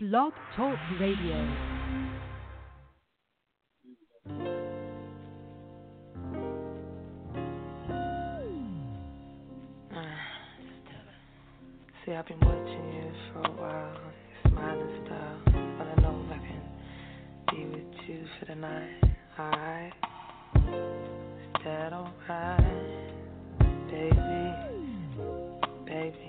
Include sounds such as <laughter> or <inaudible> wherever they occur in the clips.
Blog Talk Radio. <sighs> See, I've been watching you for a while, your smiling style, but I know I can be with you for the night, alright? Is that alright, baby, baby?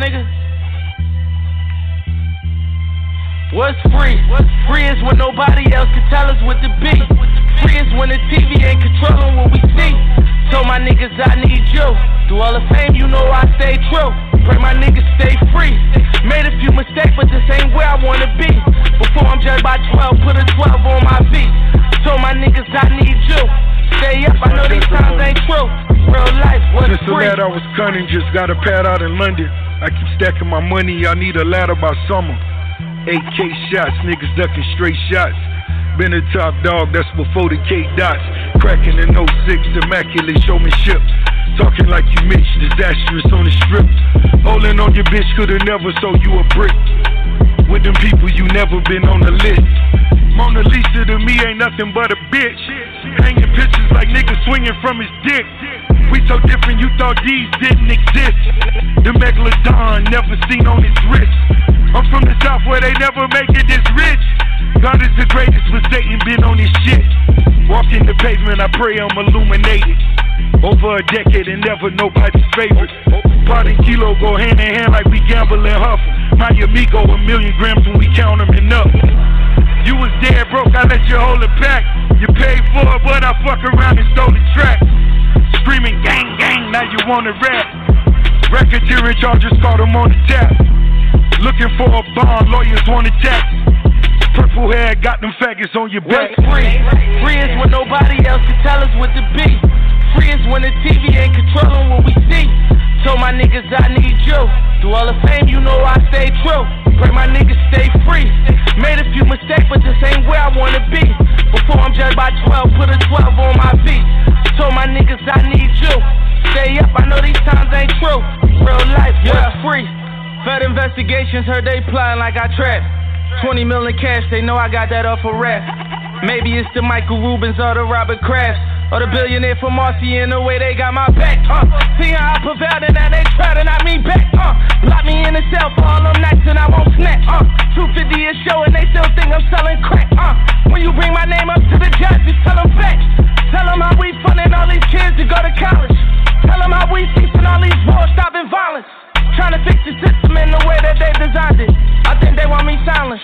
Nigga? What's free? What's free is when nobody else can tell us what to be. Free is when the TV ain't controlling what we see. Told my niggas I need you. Through all the fame, you know I stay true. Pray my niggas stay free. Made a few mistakes, but this ain't where I wanna be. Before I'm judged by 12, put a 12 on my feet. Told my niggas I need you. Stay up, I know these times ain't true. Real life, what's the free? lad I was cunning, just got a pad out in London. I keep stacking my money, I need a ladder by summer. AK shots, niggas ducking straight shots. Been a top dog, that's before the K dots. Cracking in 06, immaculate showmanship. Talking like you Mitch, disastrous on the strip. Holding on your bitch, coulda never sold you a brick. With them people, you never been on the list. Mona Lisa to me ain't nothing but a bitch. Hanging pictures like niggas swinging from his dick. We so different, you thought these didn't exist. The megalodon never seen on his wrist. I'm from the south where they never make it this rich. God is the greatest, but Satan been on his shit. Walking the pavement, I pray I'm illuminated. Over a decade and never nobody's favorite. Pot and kilo go hand in hand like we gamble and hustle. My amigo, a million grams when we count them and up. You was dead broke, I let you hold it back. You paid for it, but I fuck around and stole the track. Screaming gang gang, now you wanna rap. Racketeering charges caught him on the tap. Looking for a bond, lawyers want to tax. Purple hair got them faggots on your back. What's free? Free is when nobody else can tell us what to be. Free is when the TV ain't controlling what we see. Told my niggas I need you. Through all the fame, you know I stay true. Pray my niggas stay free. Made a few mistakes, but this ain't where I wanna be. Before I'm judged by 12, put a 12 on my feet. Told my niggas I need you. Stay up, I know these times ain't true. Real life, yeah, free. Fed investigations heard they plotting like I trapped. 20 million cash, they know I got that off a rap. Maybe it's the Michael Rubins or the Robert Krafts. Or the billionaire from Marcy in the way they got my back, uh. See how I prevailed and now they try to knock me back, uh. Lock me in the cell for all them nights and I won't snap, uh. 250 a show and they still think I'm selling crack, uh. When you bring my name up to the judge, just tell them facts. Tell them how we funding all these kids to go to college. Tell them how we ceasing all these wars, stopping violence. Trying to fix the system in the way that they designed it. I think they want me silent.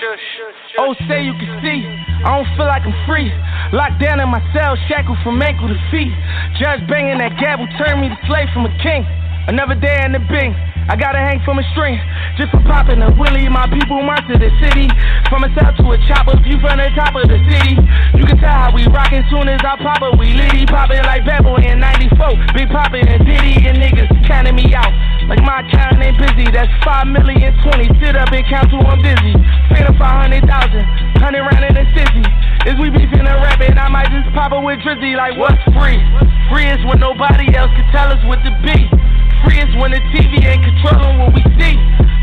Oh, say you can see. I don't feel like I'm free. Locked down in my cell, shackled from ankle to feet. Judge banging that gavel turned me to slave from a king. Another day in the bing. I gotta hang from a string just for popping a willie. My people march to the city. From a cell to a chopper, view from the top of the city. You can tell how we rockin' soon as I pop it. We litty poppin' like Bebo in 94. Big poppin' and Diddy and niggas counting me out. Like my account ain't busy. That's 5 million 20. Sit up and count to I'm dizzy. Paid a 500,000. 100 round in the city. Is we beefing and rapping? I might just pop it with Drizzy. Like what's free? Free is when nobody else can tell us what to be. Free is when the TV ain't controlling what we see.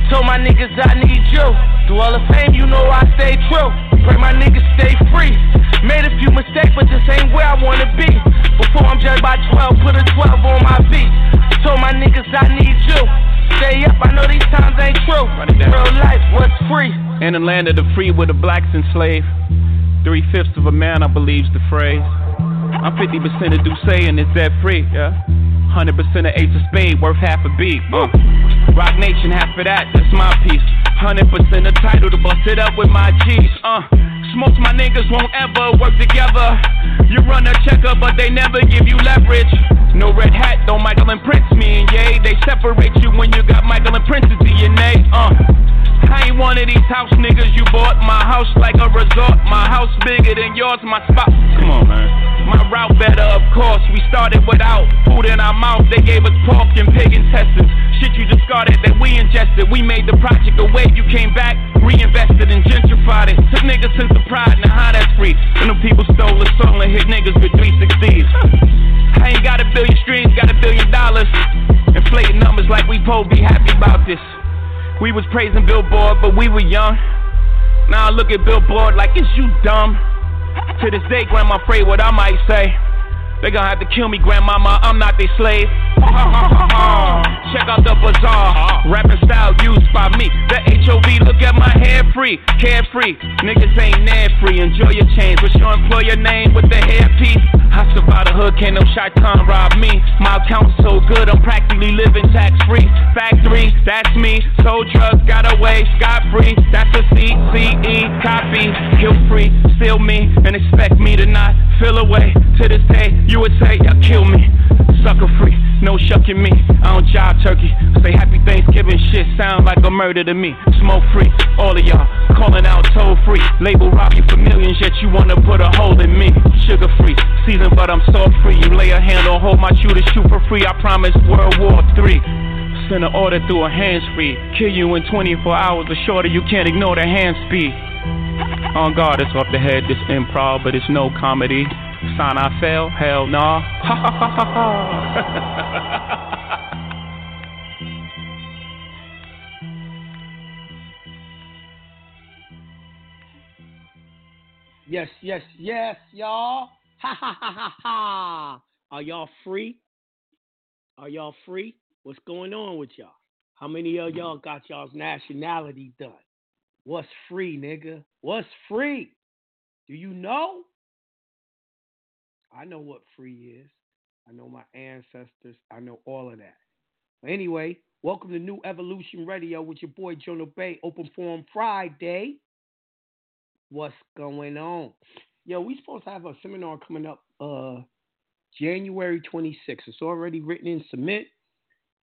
Told my niggas I need you. Through all the fame, you know I stay true. Pray my niggas stay free. Made a few mistakes, but this ain't where I wanna be. Before I'm judged by 12, put a 12 on my feet. Told my niggas I need you. Stay up, I know these times ain't true. Real life, what's free? In the land of the free where the blacks enslaved. Three fifths of a man, I believe's the phrase. I'm 50% of D'Ussé and it's debt free, yeah. 100% of Ace of Spade, worth half a beat. Uh. Roc Nation, half of that, that's my piece. 100% of TIDAL to bust it up with my G's. Uh. Smoke my niggas won't ever work together. You run a checker, but they never give you leverage. No red hat, though Michael and Prince, me and Ye. They separate you when you got Michael and Prince's DNA. Uh. I ain't one of these house niggas you bought. My house like a resort. My house bigger than yours. My spot. Come on, man. My route better, of course. We started without food in our mouth. They gave us pork and pig intestines. Shit you discarded that we ingested. We made the project a wave. You came back, reinvested and gentrified it. Took niggas sense of pride. Now how that's free? And them people stole the song and hit niggas with 360s. I ain't got a billion streams, got a billion dollars. Inflating numbers like we po be happy about this. We was praising Billboard, but we were young. Now I look at Billboard like, is you dumb? To this day, Grandma afraid what I might say. They gonna have to kill me, grandmama. I'm not their slave. <laughs> Check out the bazaar. Rapping style used by me. The HOV, look at my hair free. Carefree. Niggas ain't net free. Enjoy your change. What's your employer name with the hairpiece? I survived the hood, can't no con rob me. My account's so good, I'm practically living tax free. Factory, that's me. Sold drugs, got away scot free. That's a CCE copy. Kill free, steal me, and expect me to not feel away. To this day, you would say, yeah, kill me. Sucker free, no shucking me. I don't jive turkey. Say happy Thanksgiving shit sound like a murder to me. Smoke free, all of y'all calling out toll free. Label rob you for millions, yet you wanna put a hole in me. Sugar free, season, but I'm salt free. You lay a hand on hold my shooter, shoot for free. I promise World War Three. Send an order through a hands free. Kill you in 24 hours or shorter, you can't ignore the hand speed. On guard, it's off the head, this improv, but it's no comedy. Sign I fail? Hell nah. Ha ha ha ha ha. Yes, yes, yes, y'all. Ha ha ha ha ha. Are y'all free? Are y'all free? What's going on with y'all? How many of y'all got y'all's nationality done? What's free, nigga? What's free? Do you know? I know what free is. I know my ancestors. I know all of that. Anyway, welcome to New Evolution Radio with your boy Jonah Bey. Open Forum Friday. What's going on? Yo, we supposed to have a seminar coming up uh January 26th. It's already written in submit.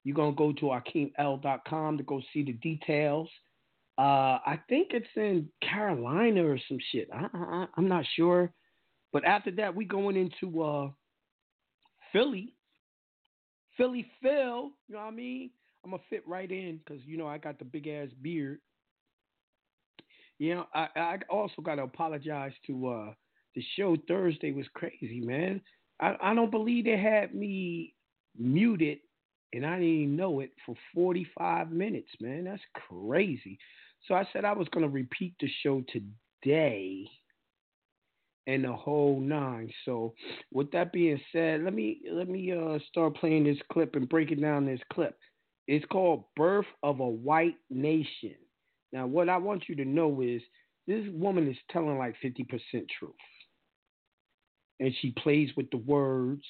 You're gonna go to AkeemL.com to go see the details. Uh, I think it's in Carolina or some shit. I, I, I'm not sure. But after that, we going into uh, Philly. Philly Phil, you know what I mean? I'm gonna fit right in because you know I got the big ass beard. You know, I I also gotta apologize to uh the show Thursday was crazy, man. I, I don't believe they had me muted and I didn't even know it for 45 minutes, man. That's crazy. So I said I was gonna repeat the show today and the whole nine. So with that being said, let me let me uh start playing this clip and breaking down this clip. It's called Birth of a White Nation. Now what I want you to know is this woman is telling like 50% truth. And she plays with the words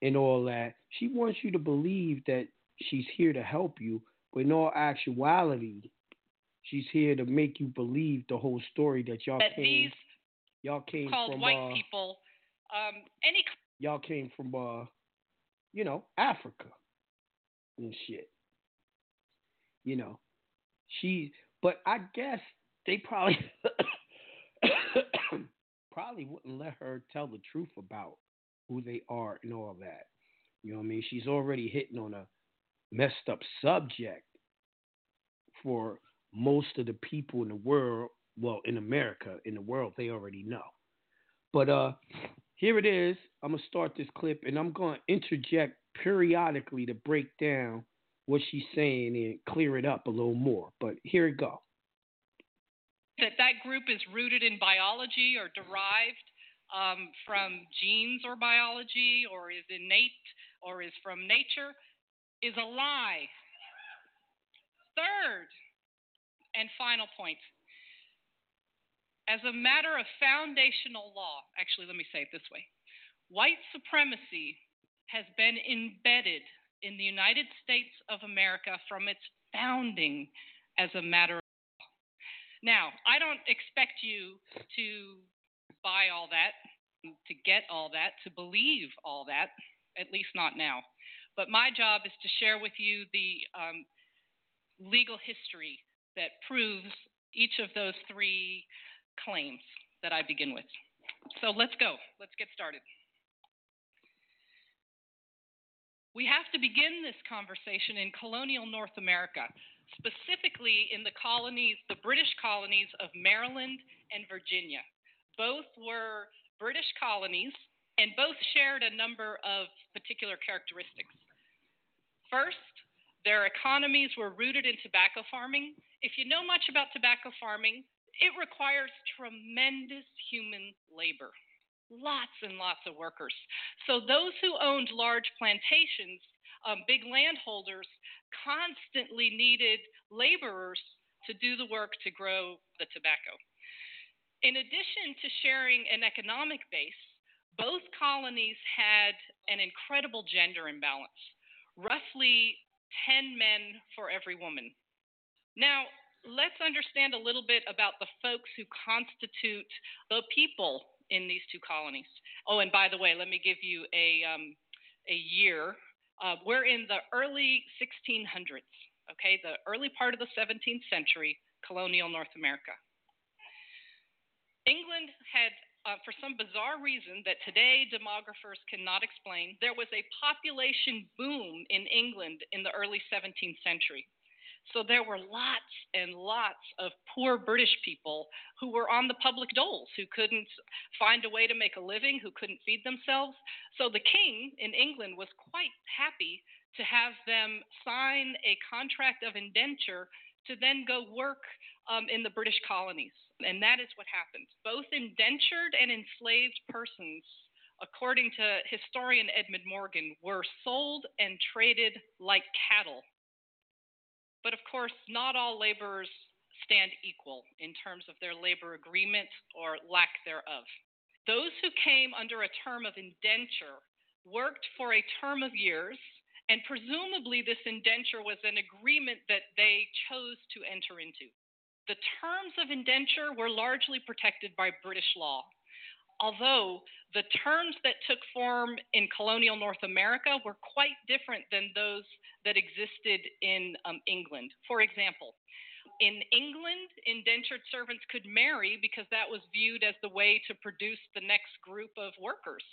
and all that. She wants you to believe that she's here to help you, but in all actuality, she's here to make you believe the whole story that y'all came these y'all came called from white uh, people, um, any y'all came from uh you know, Africa and shit. You know. She but I guess they probably <coughs> probably wouldn't let her tell the truth about who they are and all that. You know what I mean? She's already hitting on a messed up subject for most of the people in the world, well, in America, in the world, they already know. But uh here it is. I'm gonna start this clip and I'm gonna interject periodically to break down what she's saying and clear it up a little more. But here it go. that that group is rooted in biology or derived um, from genes or biology or is innate or is from nature is a lie. Third and final point. As a matter of foundational law, actually, let me say it this way white supremacy has been embedded in the United States of America from its founding as a matter of law. Now, I don't expect you to buy all that, to get all that, to believe all that, at least not now. But my job is to share with you the um, legal history that proves each of those three claims that I begin with. So let's go. Let's get started. We have to begin this conversation in colonial North America, specifically in the colonies, the British colonies of Maryland and Virginia. Both were British colonies and both shared a number of particular characteristics. First, their economies were rooted in tobacco farming. If you know much about tobacco farming, it requires tremendous human labor, lots and lots of workers. So, those who owned large plantations, um, big landholders, constantly needed laborers to do the work to grow the tobacco. In addition to sharing an economic base, both colonies had an incredible gender imbalance roughly 10 men for every woman. Now, let's understand a little bit about the folks who constitute the people in these two colonies. Oh, and by the way, let me give you a, um, a year. Uh, we're in the early 1600s, okay, the early part of the 17th century, colonial North America. England had, uh, for some bizarre reason that today demographers cannot explain, there was a population boom in England in the early 17th century. So there were lots and lots of poor British people who were on the public doles, who couldn't find a way to make a living, who couldn't feed themselves. So the king in England was quite happy to have them sign a contract of indenture to then go work um, in the British colonies. And that is what happened. Both indentured and enslaved persons, according to historian Edmund Morgan, were sold and traded like cattle. But of course, not all laborers stand equal in terms of their labor agreement or lack thereof. Those who came under a term of indenture worked for a term of years, and presumably this indenture was an agreement that they chose to enter into. The terms of indenture were largely protected by British law, although the terms that took form in colonial North America were quite different than those that existed in um, England. For example, in England, indentured servants could marry because that was viewed as the way to produce the next group of workers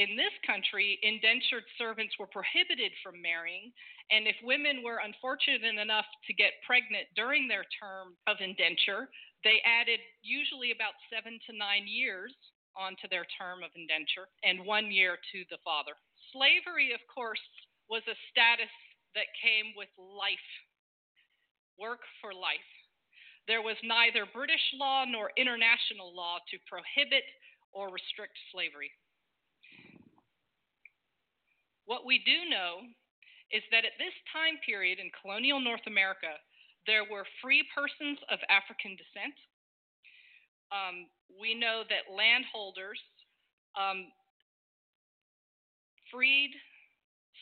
in this country, indentured servants were prohibited from marrying, and if women were unfortunate enough to get pregnant during their term of indenture, they added usually about seven to nine years onto their term of indenture and one year to the father. Slavery, of course, was a status that came with life, work for life. There was neither British law nor international law to prohibit or restrict slavery. What we do know is that at this time period in colonial North America, there were free persons of African descent. Um, we know that landholders um, freed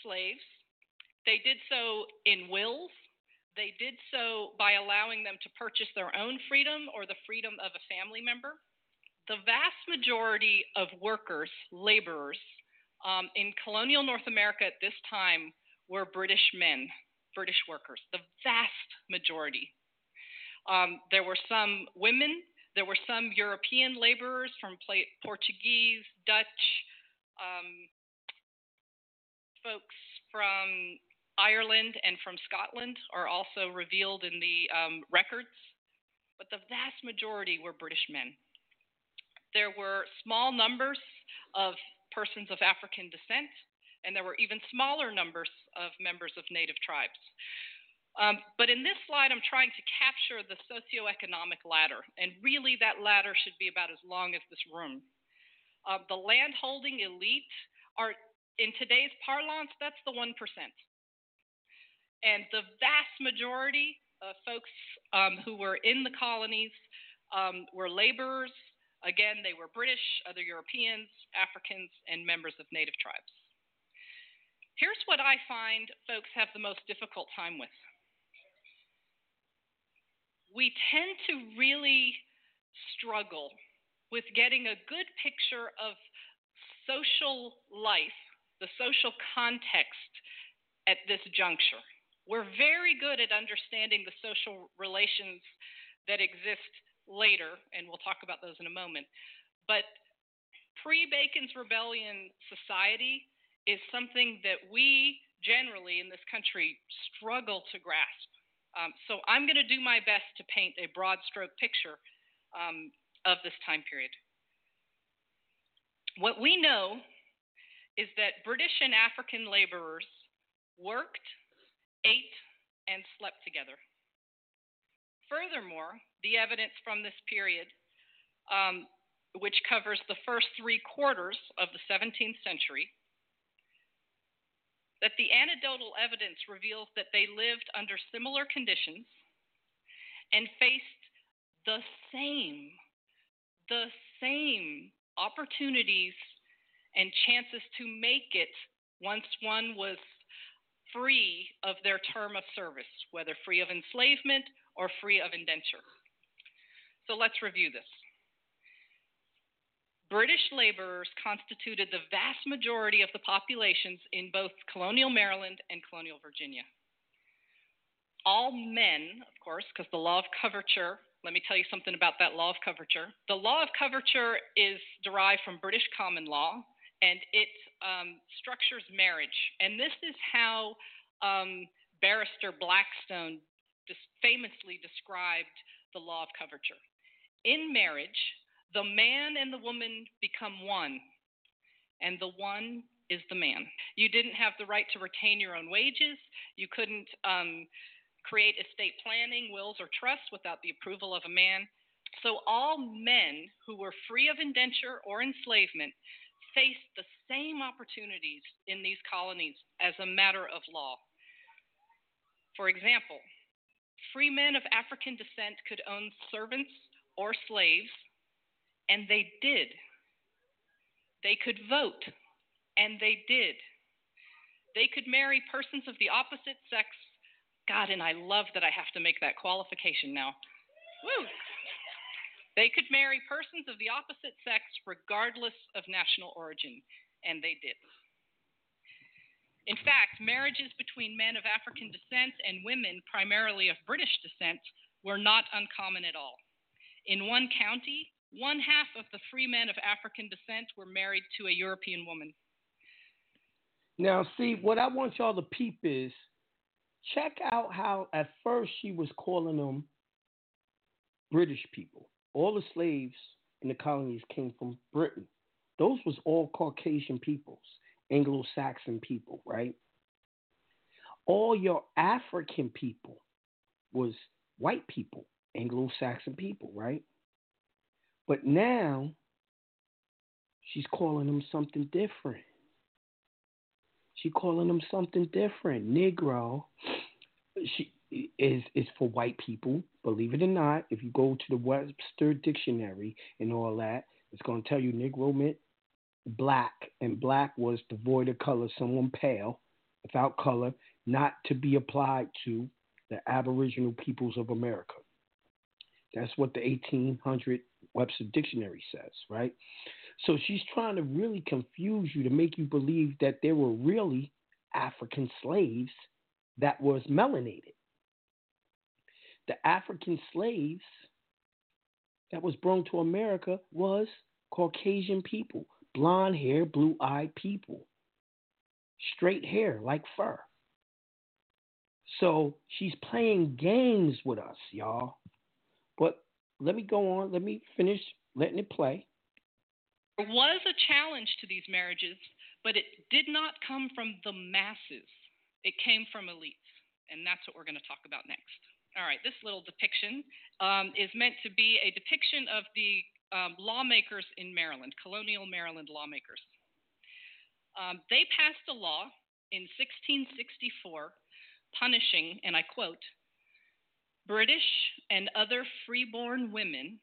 slaves. They did so in wills. They did so by allowing them to purchase their own freedom or the freedom of a family member. The vast majority of workers, laborers, um, in colonial North America at this time were British men, British workers, the vast majority. Um, there were some women, there were some European laborers from Portuguese, Dutch, um, folks from Ireland and from Scotland are also revealed in the um, records, but the vast majority were British men. There were small numbers of persons of African descent, and there were even smaller numbers of members of native tribes. Um, but in this slide, I'm trying to capture the socioeconomic ladder, and really that ladder should be about as long as this room. Uh, the landholding elite are, in today's parlance, that's the 1%. And the vast majority of folks um, who were in the colonies um, were laborers, Again, they were British, other Europeans, Africans, and members of native tribes. Here's what I find folks have the most difficult time with. We tend to really struggle with getting a good picture of social life, the social context at this juncture. We're very good at understanding the social relations that exist later, and we'll talk about those in a moment. But pre Bacon's Rebellion society is something that we generally in this country struggle to grasp. Um, so I'm going to do my best to paint a broad stroke picture um, of this time period. What we know is that British and African laborers worked, ate, and slept together. Furthermore, the evidence from this period, um, which covers the first three quarters of the 17th century, that the anecdotal evidence reveals that they lived under similar conditions and faced the same, the same opportunities and chances to make it once one was free of their term of service, whether free of enslavement or free of indenture. So let's review this. British laborers constituted the vast majority of the populations in both colonial Maryland and colonial Virginia. All men, of course, because the law of coverture, let me tell you something about that law of coverture. The law of coverture is derived from British common law and it um, structures marriage. And this is how um, Barrister Blackstone famously described the law of coverture. In marriage, the man and the woman become one, and the one is the man. You didn't have the right to retain your own wages. You couldn't um, create estate planning, wills, or trusts without the approval of a man. So all men who were free of indenture or enslavement faced the same opportunities in these colonies as a matter of law. For example, free men of African descent could own servants or slaves, and they did. They could vote, and they did. They could marry persons of the opposite sex. God, and I love that I have to make that qualification now. Woo! They could marry persons of the opposite sex regardless of national origin, and they did. In fact, marriages between men of African descent and women, primarily of British descent, were not uncommon at all. In one county, one half of the free men of African descent were married to a European woman. Now, see, what I want y'all to peep is check out how at first she was calling them British people. All the slaves in the colonies came from Britain. Those was all Caucasian peoples, Anglo-Saxon people, right? All your African people was white people, Anglo-Saxon people, right? But now she's calling them something different. She's calling them something different. Negro. She is is for white people. Believe it or not, if you go to the Webster Dictionary and all that, it's going to tell you Negro meant black, and black was devoid of color, someone pale, without color, not to be applied to the Aboriginal peoples of America. That's what the 1800 Webster Dictionary says, right? So she's trying to really confuse you to make you believe that there were really African slaves that was melanated the African slaves that was brought to America was Caucasian people, blonde hair, blue eyed people, straight hair like fur. So she's playing games with us, y'all. But let me go on. Let me finish letting it play. There was a challenge to these marriages, but it did not come from the masses. It came from elites. And that's what we're going to talk about next. All right, this little depiction um, is meant to be a depiction of the um, lawmakers in Maryland, colonial Maryland lawmakers. Um, they passed a law in 1664 punishing, and I quote, British and other freeborn women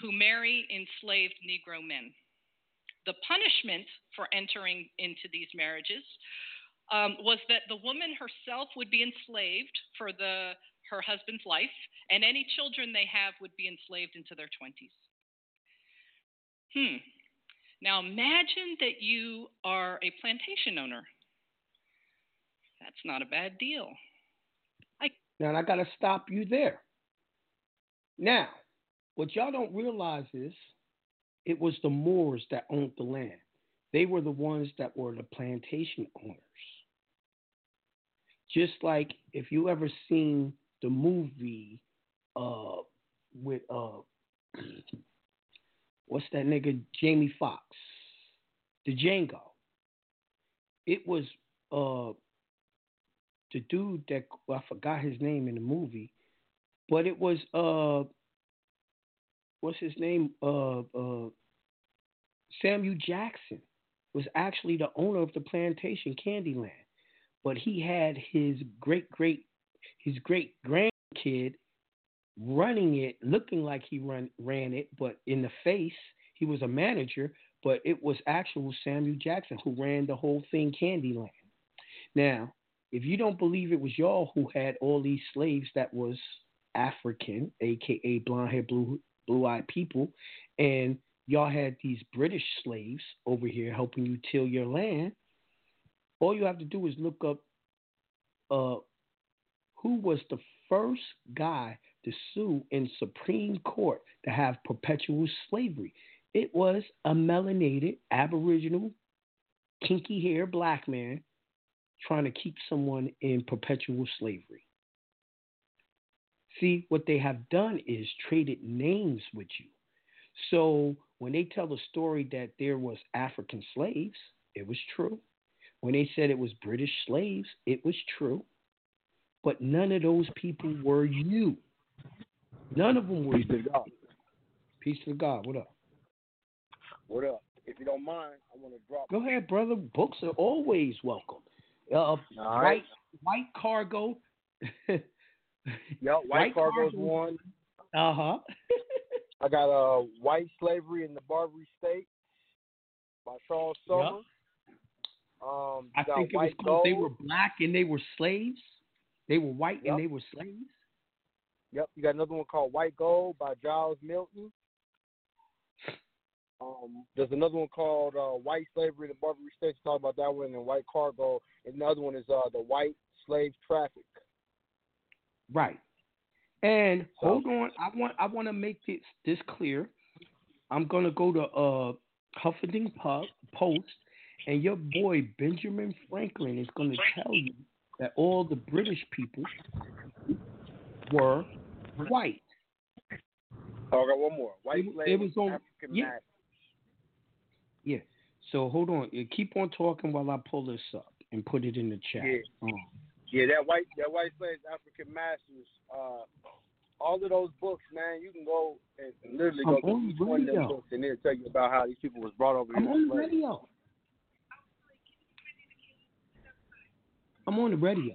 who marry enslaved Negro men. The punishment for entering into these marriages um, was that the woman herself would be enslaved for the her husband's life, and any children they have would be enslaved into their 20s. Hmm. Now imagine that you are a plantation owner. That's not a bad deal. I now I got to stop you there. Now, what y'all don't realize is it was the Moors that owned the land. They were the ones that were the plantation owners. Just like if you ever seen the movie uh, with uh, <clears throat> what's that nigga? Jamie Foxx, the Django. It was uh, the dude that well, I forgot his name in the movie, but it was uh, what's his name? Uh, uh, Samuel Jackson was actually the owner of the plantation Candyland, but he had his great great his great grandkid running it, looking like he run, ran it, but in the face, he was a manager, but it was actual Samuel Jackson who ran the whole thing, Candyland. Now, if you don't believe it was y'all who had all these slaves that was African, aka blonde hair, blue blue eyed people, and y'all had these British slaves over here helping you till your land, all you have to do is look up uh, who was the first guy to sue in Supreme Court to have perpetual slavery. It was a melanated, aboriginal, kinky hair black man trying to keep someone in perpetual slavery. See, what they have done is traded names with you. So when they tell the story that there was African slaves, it was true. When they said it was British slaves, it was true. But none of those people were you. None of them were Peace you. Peace to God. What up? What up? If you don't mind, I want to drop. Go ahead, brother. Books are always welcome. Uh, All white right. white cargo. Yep, White, White Cargo's Cargo. one. Uh huh. <laughs> I got uh, White Slavery in the Barbary State by Charles Sumner. Um, I think it was called they were black and they were slaves. They were white Yep. and they were slaves. Yep, you got another one called White Gold by Giles Milton. Um, there's another one called uh, White Slavery in the Barbary States. Talk about that one, and White Cargo. And another one is uh, the White Slave Traffic. Right. And So- hold on, I want I want to make this this clear. I'm gonna go to uh Huffington Post, and your boy Benjamin Franklin is gonna tell you that all the British people were white. Oh, I got one more. White It- Slave it was on- African yeah. Masters. Yeah. So hold on, You keep on talking while I pull this up and put it in the chat. Yeah. Um, Yeah, that white that white slaves African masters. Uh, all of those books, man, you can go and and literally I'm go to each one of them books and they'll tell you about how these people was brought over I'm here. on the radio. I'm on the radio.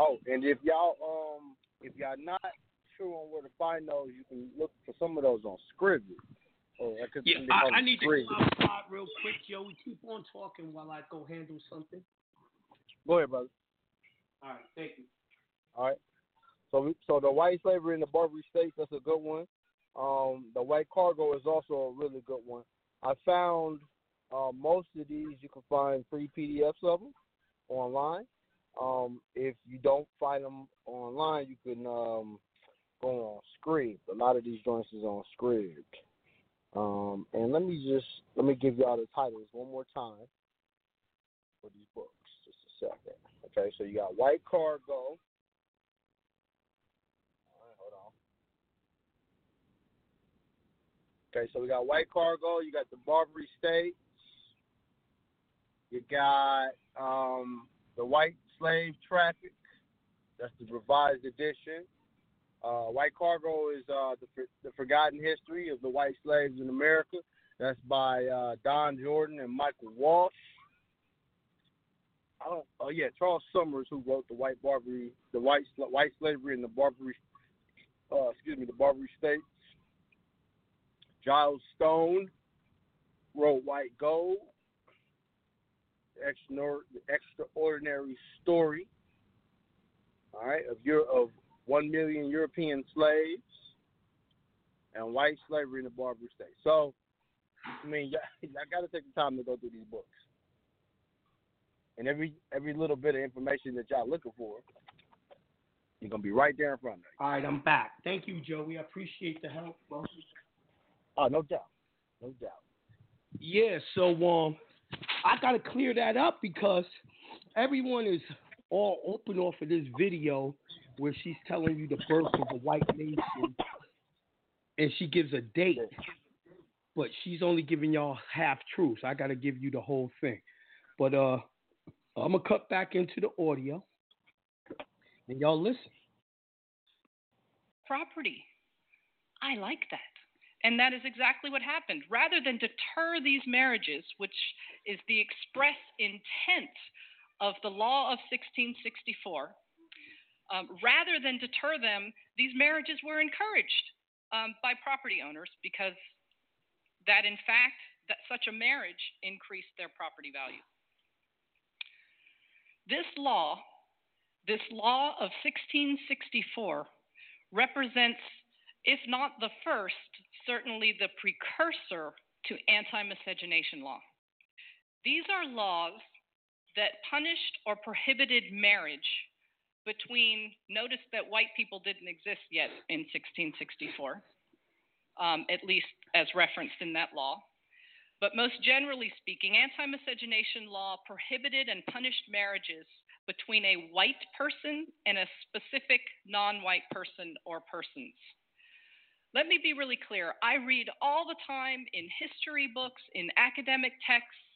Oh, and if y'all um if y'all not sure on where to find those, you can look for some of those on Scribd. Oh, I could Yeah, think they call I, I it need to Scribd. go outside real quick, Joey. Keep on talking while I go handle something. Go ahead, brother. All right, thank you. All right. So, so the white slavery in the Barbary States, that's a good one. Um, the white cargo is also a really good one. I found uh, most of these you can find free PDFs of them online. Um, if you don't find them online, you can um, go on Scribd. A lot of these joints is on Scribd. Um, and let me just let me give y'all the titles one more time for these books. Just a second. Okay, so you got White Cargo. Hold on. Okay, so we got White Cargo. You got the Barbary States. You got um, the White Slave Traffic. That's the revised edition. Uh, White Cargo is uh, the, the Forgotten History of the White Slaves in America. That's by uh, Don Jordan and Michael Walsh. I don't. Oh yeah, Charles Sumners, who wrote the White Barbary, the White White Slavery in the Barbary, uh, excuse me, the Barbary States. Giles Stone wrote White Gold. The extraordinary, story. All right, of your of one million European slaves and white slavery in the Barbary States. So, I mean, <laughs> y'all, y'all got to take the time to go through these books and every every little bit of information that y'all looking for, you're gonna be right there in front of you. All right, I'm back. Thank you, Joe. We appreciate the help, bro. Oh, no doubt, no doubt. Yeah, so um, I gotta clear that up because everyone is all open off of this video where she's telling you the birth of a white nation, and she gives a date, but she's only giving y'all half truths. I gotta give you the whole thing. But uh, I'm gonna cut back into the audio, and y'all listen. property. I like that. And that is exactly what happened. Rather than deter these marriages, which is the express intent of the law of 1664, um, rather than deter them, these marriages were encouraged um, by property owners because that, in fact, that such a marriage increased their property value. This law, this law of 1664, represents, if not the first, certainly the precursor to anti miscegenation law. These are laws that punished or prohibited marriage between, notice that white people didn't exist yet in 1664, um, at least as referenced in that law. But most generally speaking, anti miscegenation law prohibited and punished marriages between a white person and a specific non white person or persons. Let me be really clear. I read all the time in history books, in academic texts,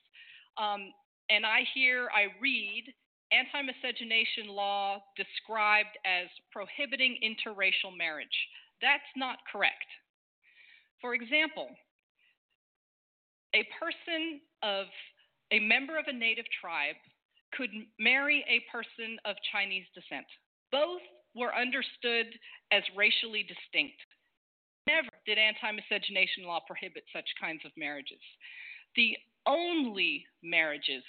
um, and I hear, I read anti miscegenation law described as prohibiting interracial marriage. That's not correct. For example, a person of a member of a native tribe could marry a person of Chinese descent. Both were understood as racially distinct. Did anti miscegenation law prohibit such kinds of marriages. The only marriages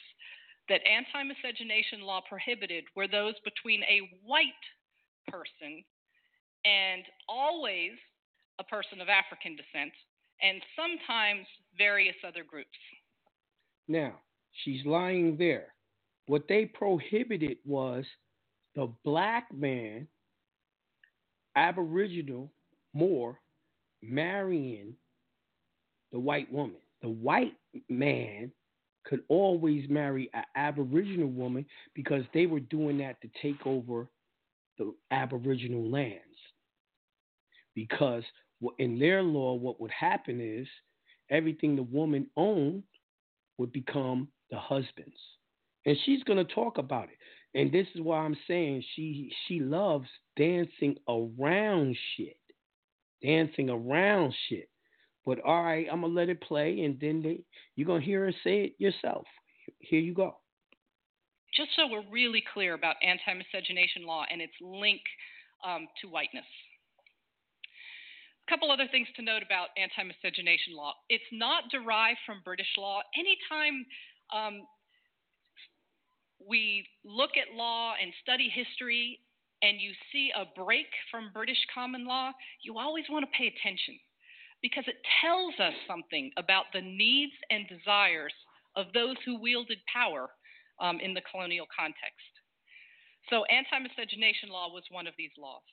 that anti miscegenation law prohibited were those between a white person and always a person of African descent, and sometimes various other groups. Now, she's lying there. What they prohibited was the black man, Aboriginal, Moor, marrying the white woman. The white man could always marry an Aboriginal woman because they were doing that to take over the Aboriginal lands. Because in their law, what would happen is everything the woman owned would become the husband's. And she's going to talk about it. And this is why I'm saying she she loves dancing around shit. Dancing around shit. But all right, I'm gonna let it play, and then they, you're gonna hear her say it yourself. Here you go. Just so we're really clear about anti-miscegenation law and its link um, to whiteness. A couple other things to note about anti-miscegenation law. It's not derived from British law. Anytime um, we look at law and study history and you see a break from British common law, you always want to pay attention because it tells us something about the needs and desires of those who wielded power um, in the colonial context. So, anti miscegenation law was one of these laws.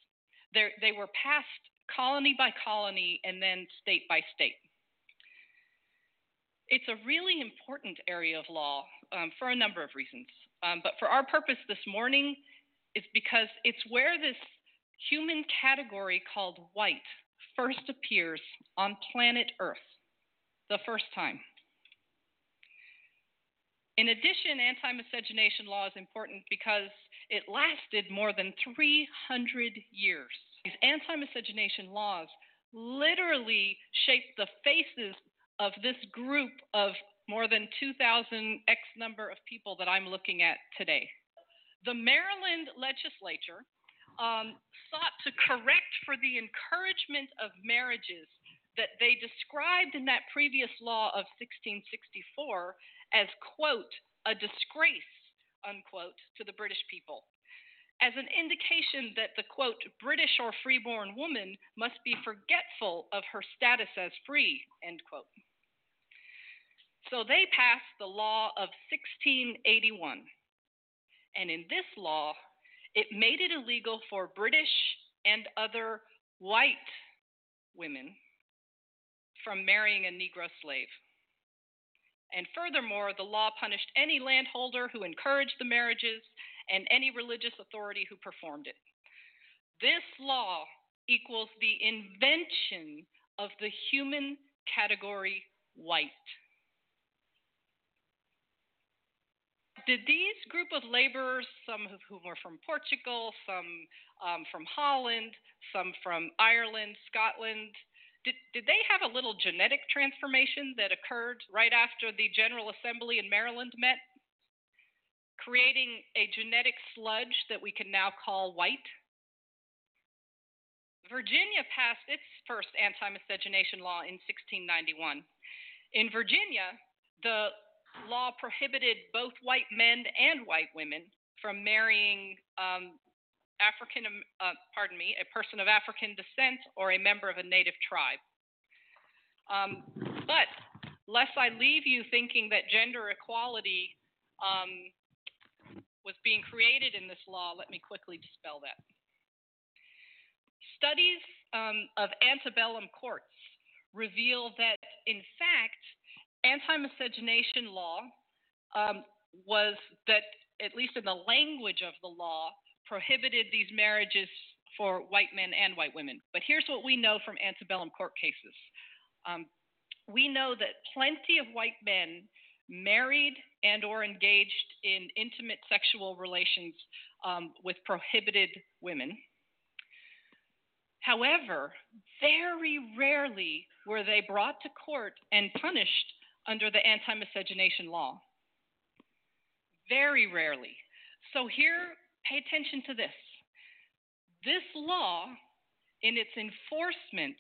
They're, they were passed colony by colony and then state by state. It's a really important area of law um, for a number of reasons. Um, but for our purpose this morning, it's because it's where this human category called white first appears on planet Earth the first time. In addition, anti miscegenation law is important because it lasted more than 300 years. These anti miscegenation laws literally shaped the faces of this group of more than 2,000 X number of people that I'm looking at today. The Maryland legislature um, sought to correct for the encouragement of marriages that they described in that previous law of 1664 as, quote, a disgrace, unquote, to the British people, as an indication that the, quote, British or freeborn woman must be forgetful of her status as free, end quote. So they passed the law of 1681. And in this law, it made it illegal for British and other white women from marrying a Negro slave. And furthermore, the law punished any landholder who encouraged the marriages and any religious authority who performed it. This law equals the invention of the human category white. Did these group of laborers, some of whom were from Portugal, some um, from Holland, some from Ireland, Scotland, did, did they have a little genetic transformation that occurred right after the General Assembly in Maryland met, creating a genetic sludge that we can now call white? Virginia passed its first anti miscegenation law in 1691. In Virginia, the law prohibited both white men and white women from marrying um, African, uh, pardon me, a person of African descent or a member of a native tribe. Um, but lest I leave you thinking that gender equality um, was being created in this law, let me quickly dispel that. Studies um, of antebellum courts reveal that, in fact, anti miscegenation law um, was that, at least in the language of the law, prohibited these marriages for white men and white women. But here's what we know from antebellum court cases um, we know that plenty of white men married and or engaged in intimate sexual relations um, with prohibited women however very rarely were they brought to court and punished under the anti miscegenation law? Very rarely. So, here, pay attention to this. This law, in its enforcement,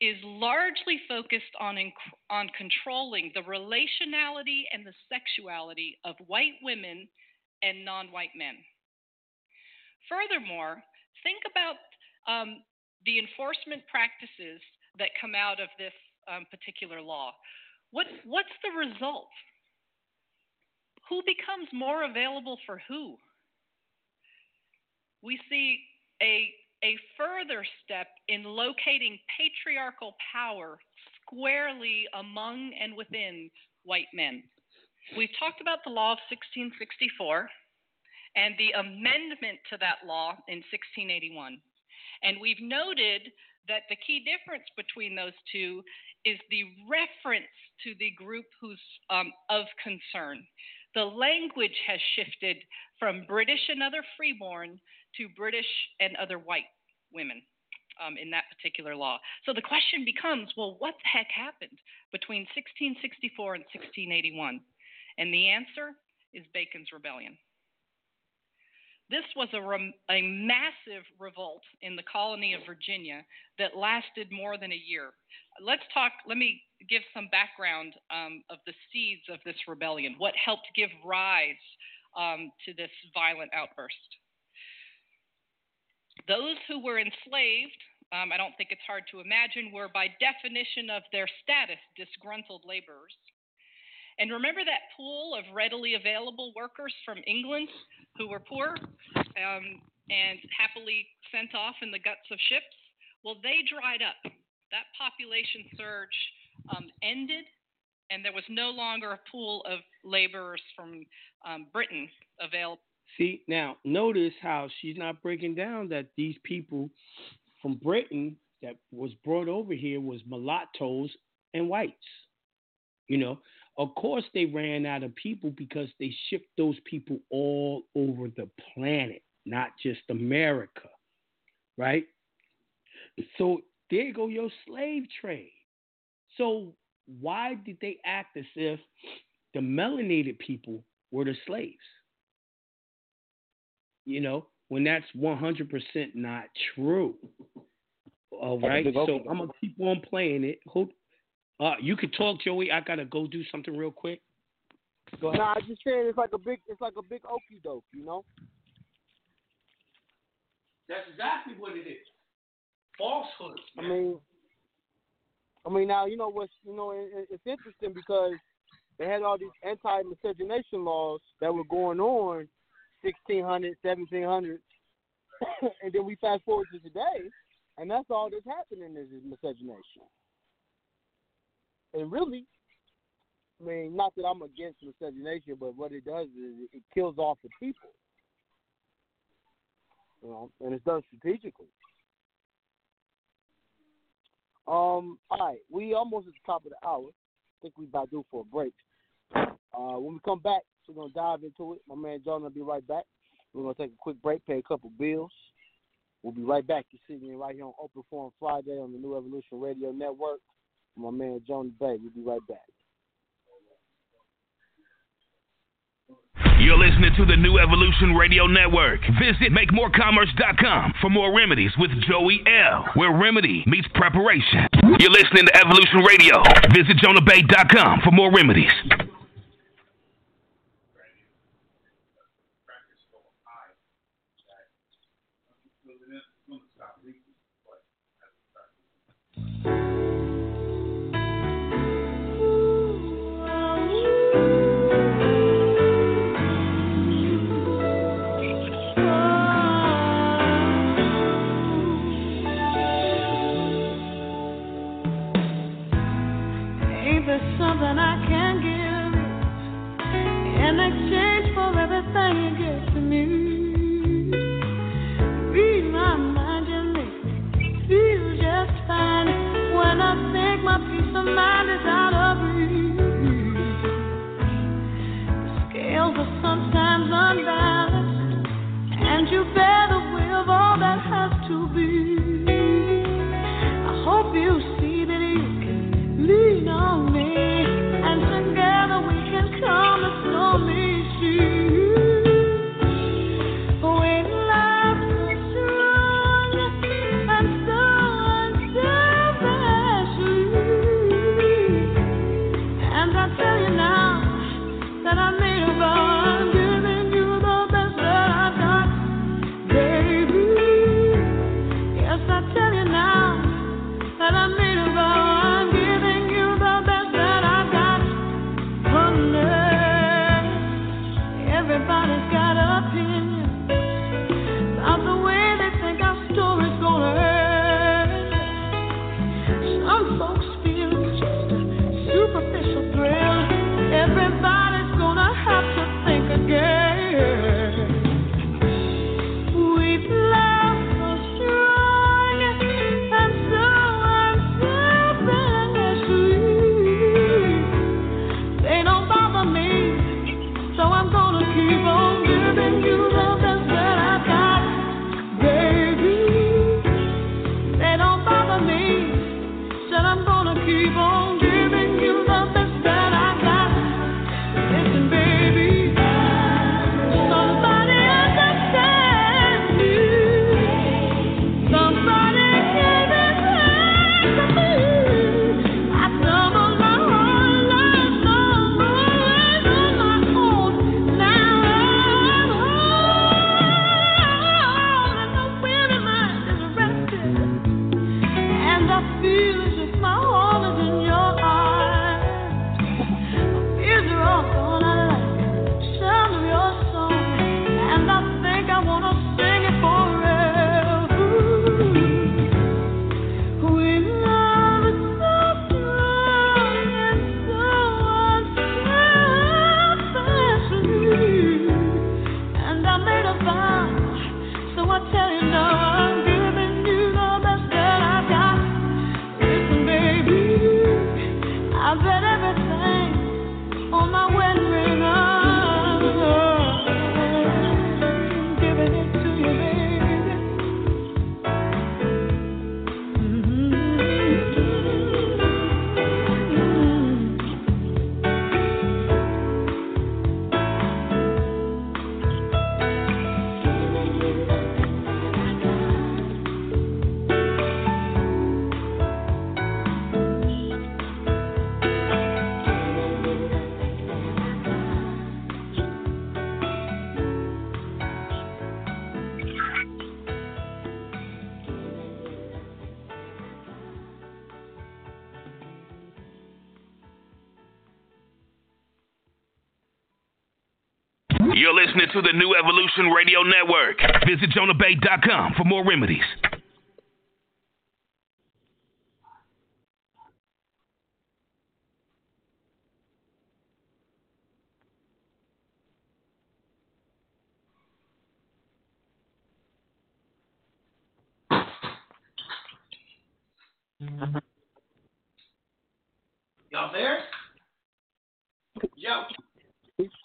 is largely focused on, inc- on controlling the relationality and the sexuality of white women and non white men. Furthermore, think about um, the enforcement practices that come out of this um, particular law. What, what's the result? Who becomes more available for who? We see a, a further step in locating patriarchal power squarely among and within white men. We've talked about the law of 1664 and the amendment to that law in 1681. And we've noted that the key difference between those two is the reference to the group who's um, of concern. The language has shifted from British and other freeborn to British and other white women um, in that particular law. So the question becomes well, what the heck happened between 1664 and 1681? And the answer is Bacon's Rebellion. This was a, a massive revolt in the colony of Virginia that lasted more than a year. Let's talk, let me give some background um, of the seeds of this rebellion, what helped give rise um, to this violent outburst. Those who were enslaved, um, I don't think it's hard to imagine, were by definition of their status disgruntled laborers. And remember that pool of readily available workers from England who were poor um, and happily sent off in the guts of ships? Well, they dried up. That population surge um, ended, and there was no longer a pool of laborers from um, Britain available. See, now notice how she's not breaking down that these people from Britain that was brought over here was mulattoes and whites. You know, of course, they ran out of people because they shipped those people all over the planet, not just America, right? So there go your slave trade. So why did they act as if the melanated people were the slaves? You know, when that's 100% not true. All right. So I'm going to keep on playing it. Uh, you could talk, Joey. I gotta go do something real quick. Go ahead. Nah, I just saying it's like a big, it's like a big okey doke, you know. That's exactly what it is. Falsehood. I mean, I mean now you know what's you know it, it's interesting because they had all these anti-miscegenation laws that were going on 1600, 1700, <coughs> and then we fast forward to today, and that's all that's happening is miscegenation. And really, I mean, not that I'm against miscegenation, but what it does is it kills off the people. You know, and it's done strategically. Um, all right, we almost at the top of the hour. I think we about due for a break. Uh, when we come back, we're gonna dive into it. My man John will be right back. We're gonna take a quick break, pay a couple bills. We'll be right back. You're sitting right here on Open Forum Friday on the New Evolution Radio Network my man Johnny Bay. We'll be right back. You're listening to the New Evolution Radio Network. Visit MakeMoreCommerce.com for more remedies with Joey L, where remedy meets preparation. You're listening to Evolution Radio. Visit JonahBay.com for more remedies. you see that to the New Evolution Radio Network. Visit jonahbay.com for more remedies. Y'all there? Yo,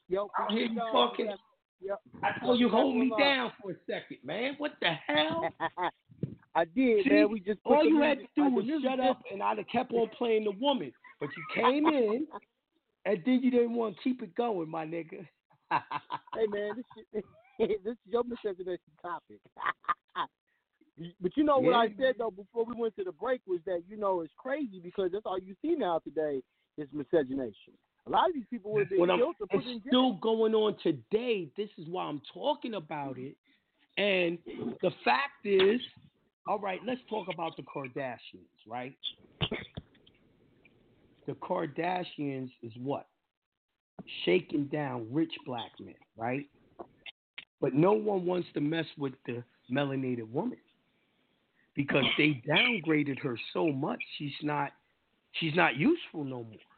Yo, I hear you yo, talking. Yo. I told you hold me down for a second, man. What the hell? <laughs> I did, See, man. We just all you had to do was shut up, and I'd have kept on playing the woman. But you <laughs> came in, and then you didn't want to keep it going, my nigga. <laughs> Hey man, this shit, this is your miscegenation topic. but you know what I said though before we went to the break was that you know it's crazy because that's all you see now today is miscegenation. A lot of these people would have been When I'm, or put it's in jail. still going on today. This is why I'm talking about it. And the fact is, all right, let's talk about the Kardashians, right? The Kardashians is what? Shaking down rich black men, right? But no one wants to mess with the melanated woman because they downgraded her so much she's not she's not useful no more.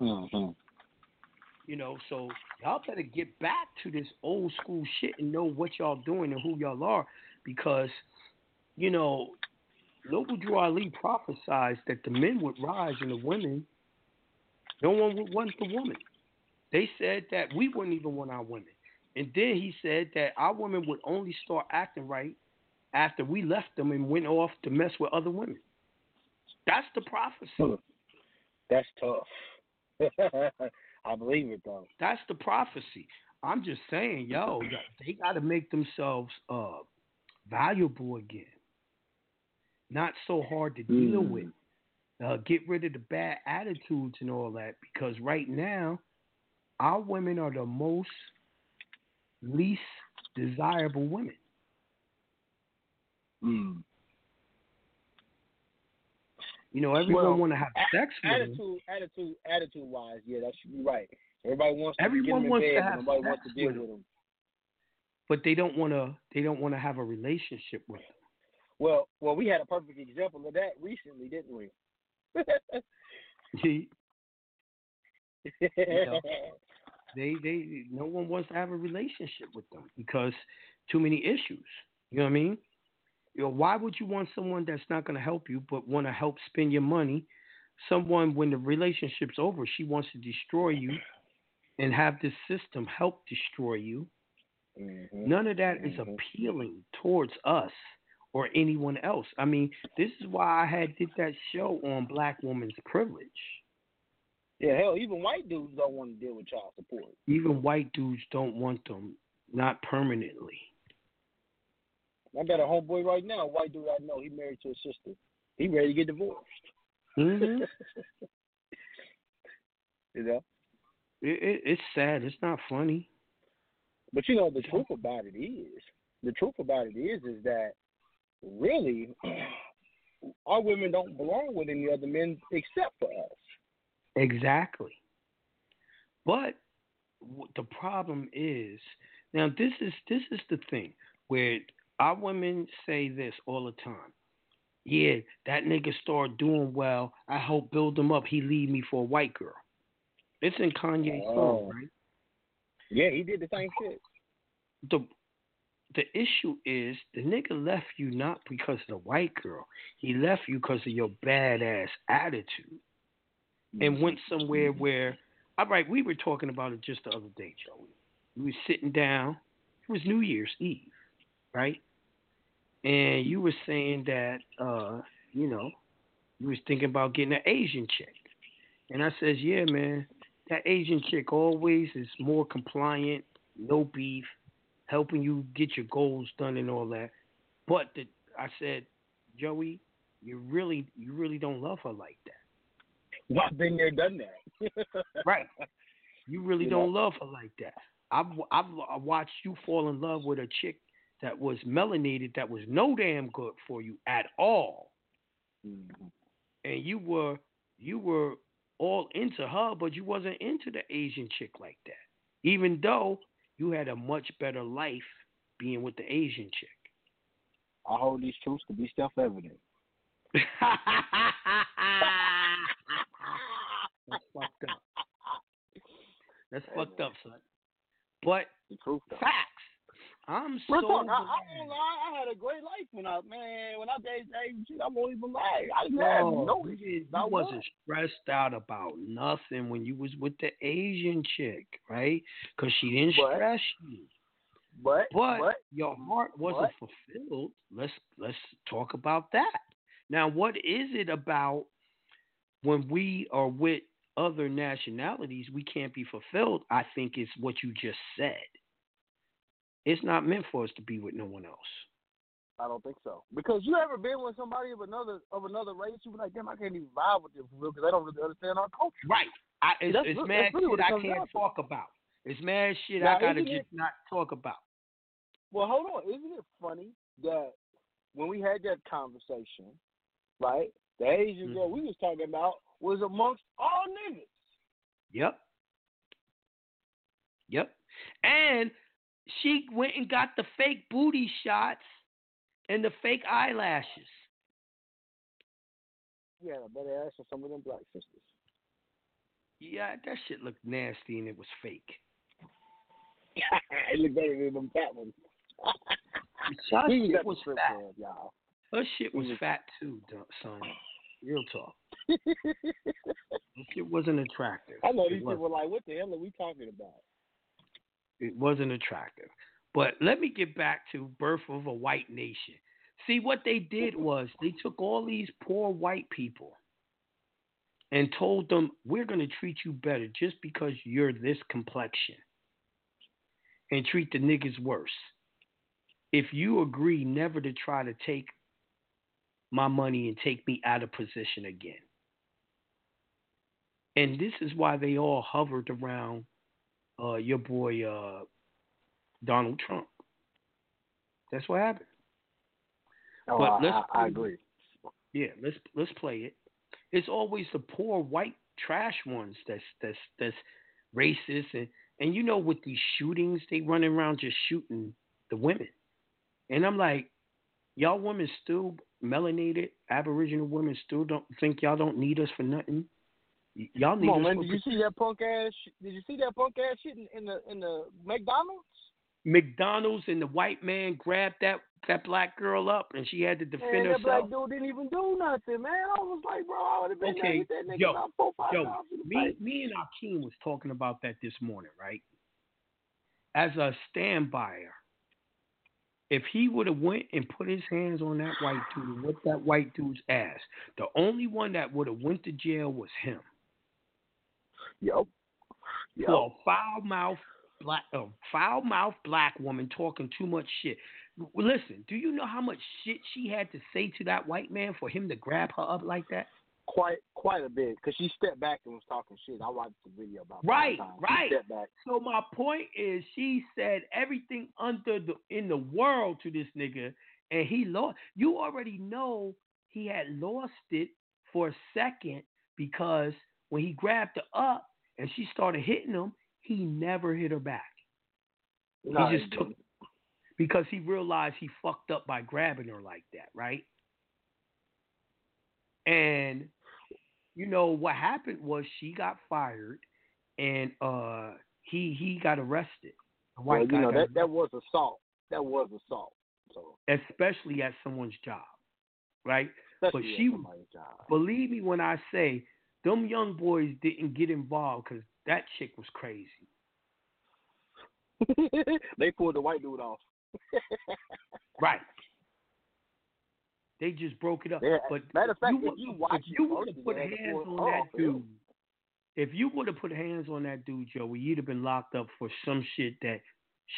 Mm-hmm. You know, so y'all better get back to this old school shit and know what y'all doing and who y'all are because, you know, Noble Drew Ali prophesied that the men would rise and the women, no one would want the woman. They said that we wouldn't even want our women. And then he said that our women would only start acting right after we left them and went off to mess with other women. That's the prophecy. That's tough. <laughs> I believe it though. That's the prophecy. I'm just saying, yo, they got to make themselves uh, valuable again. Not so hard to deal Mm. with. Uh, get rid of the bad attitudes and all that because right now, our women are the most least desirable women. Mm. You know, everyone Well, want to have sex with them. attitude, attitude, attitude wise, yeah, that's you're right. Everybody wants to Everyone get them in wants to bed, have nobody wants to deal with with them. them. but they don't want to. They don't want to have a relationship with them. Well, well, we had a perfect example of that recently, didn't we? <laughs> Know. <laughs> they they no one wants to have a relationship with them because too many issues. You know what I mean? You know, why would you want someone that's not going to help you but want to help spend your money? Someone when the relationship's over, she wants to destroy you and have this system help destroy you. Mhm. None of that is Mhm. appealing towards us or anyone else. I mean, this is why I had did that show on black woman's privilege. Yeah, hell, even white dudes don't want to deal with child support. Even white dudes don't want them, not permanently. I got a homeboy right now, a white dude I know. He married to a sister. He ready to get divorced. hmm <laughs> you know, It, it, it's sad. It's not funny. but you know the truth about it is, the truth about it is, is that really, <clears throat> our women don't belong with any other men except for us. Exactly. But the problem is now this is this is the thing where our women say this all the time. Yeah, that nigga start doing well. I help build him up. He leave me for a white girl. It's in Kanye's Oh. song, right? Yeah, he did the same shit. the the issue is the nigga left you not because of the white girl. He left you because of your badass attitude. and went somewhere where, all right, we were talking about it just the other day, Joey. We were sitting down. It was New Year's Eve, right? And you were saying that, uh, you know, you was thinking about getting an Asian chick. And I says, yeah, man, that Asian chick always is more compliant, no beef, helping you get your goals done and all that. But the, I said, Joey, you really, you really don't love her like that. Well, <laughs> I've been there, done that. <laughs> right. You really You don't know? love her like that. I've, I've I watched you fall in love with a chick that was melanated, that was no damn good for you at all, Mm-hmm. and you were you were all into her, but you wasn't into the Asian chick like that. Even though you had a much better life being with the Asian chick. I hold these truths to be self-evident. <laughs> That's fucked up. That's fucked up, son. But The truth, though. facts. I'm Real so talk, I, I won't lie. I had a great life when I man when I dated Asian chick. I won't even lie. I didn't have No, no you, issues. didn't- you wasn't stressed out about nothing when you was with the Asian chick, right? Because she didn't But- stress you. But But, but your heart wasn't fulfilled. Let's let's talk about that. Now, what is it about when we are with other nationalities we can't be fulfilled? I think it's what you just said. It's not meant for us to be with no one else. I don't think so. Because you ever been with somebody of another of another race? You be like, damn, I can't even vibe with them for real because they don't really understand our culture. Right. I, it's That's it's re- mad that's really shit I can't to. talk about. It's mad shit Now, I gotta just it- not talk about. Well, hold on. Isn't it funny that when we had that conversation, right? The Asian Mm-hmm. girl we was talking about was amongst all niggas. Yep. Yep. And she went and got the fake booty shots and the fake eyelashes. Yeah, better ask for some of them black sisters. Yeah, that shit looked nasty and it was fake. <laughs> it looked better than them fat ones. <laughs> Her we was shit was fat. y'all. Her shit was Mhm. fat too, son. Real talk. <laughs> Shit wasn't attractive. I know these people were like, what the hell are we talking about? It wasn't attractive. But let me get back to birth of a white nation. See what they did was they took all these poor white people and told them we're going to treat you better just because you're this complexion and treat the niggas worse. If you agree never to try to take my money and take me out of position again. And this is why they all hovered around uh, your boy uh, Donald Trump. That's what happened. Oh, But let's I, I agree. Yeah, let's let's play it. It's always the poor white trash ones that's that's that's racist and and you know with these shootings they running around just shooting the women. And I'm like, y'all women still melanated, aboriginal women still don't think y'all don't need us for nothing. Y- Y'all need Come on, man. Did you see that punk ass? Did you see that punk ass shit in, in the in the McDonald's? McDonald's and the white man grabbed that that black girl up and she had to defend Man, that black herself. dude didn't even do nothing, man. I was like, bro, I would have been Okay, that nigga yo, about four, five yo, me, me and Akeem was talking about that this morning, right? As a stand buyer, if he would have went and put his hands on that white dude and whipped that white dude's ass, the only one that would have went to jail was him. Yep. Yep. Foul mouth black, um, a foul mouth black woman talking too much shit. Listen, do you know how much shit she had to say to that white man for him to grab her up like that? quite quite a bit because she stepped back and was talking shit. I watched the video about Right, right. Back. So my point is, she said everything under the in the world to this nigga, and he lost. You already know he had lost it for a second because when he grabbed her up and she started hitting him, he never hit her back. No, he just took because he realized he fucked up by grabbing her like that, right? And you know what happened was she got fired, and uh he he got arrested. Well, you know that that was assault. That was assault. So especially at someone's job, right? especially But she-. Believe me when I say them young boys didn't get involved because that chick was crazy. <laughs> they pulled the white dude off. <laughs> right. They just broke it up. Yeah, but matter of fact, you, if you watch if you would have put they had to hands pull it on that off, yeah. dude, if you would have put hands on that dude, Joey, you'd have been locked up for some shit that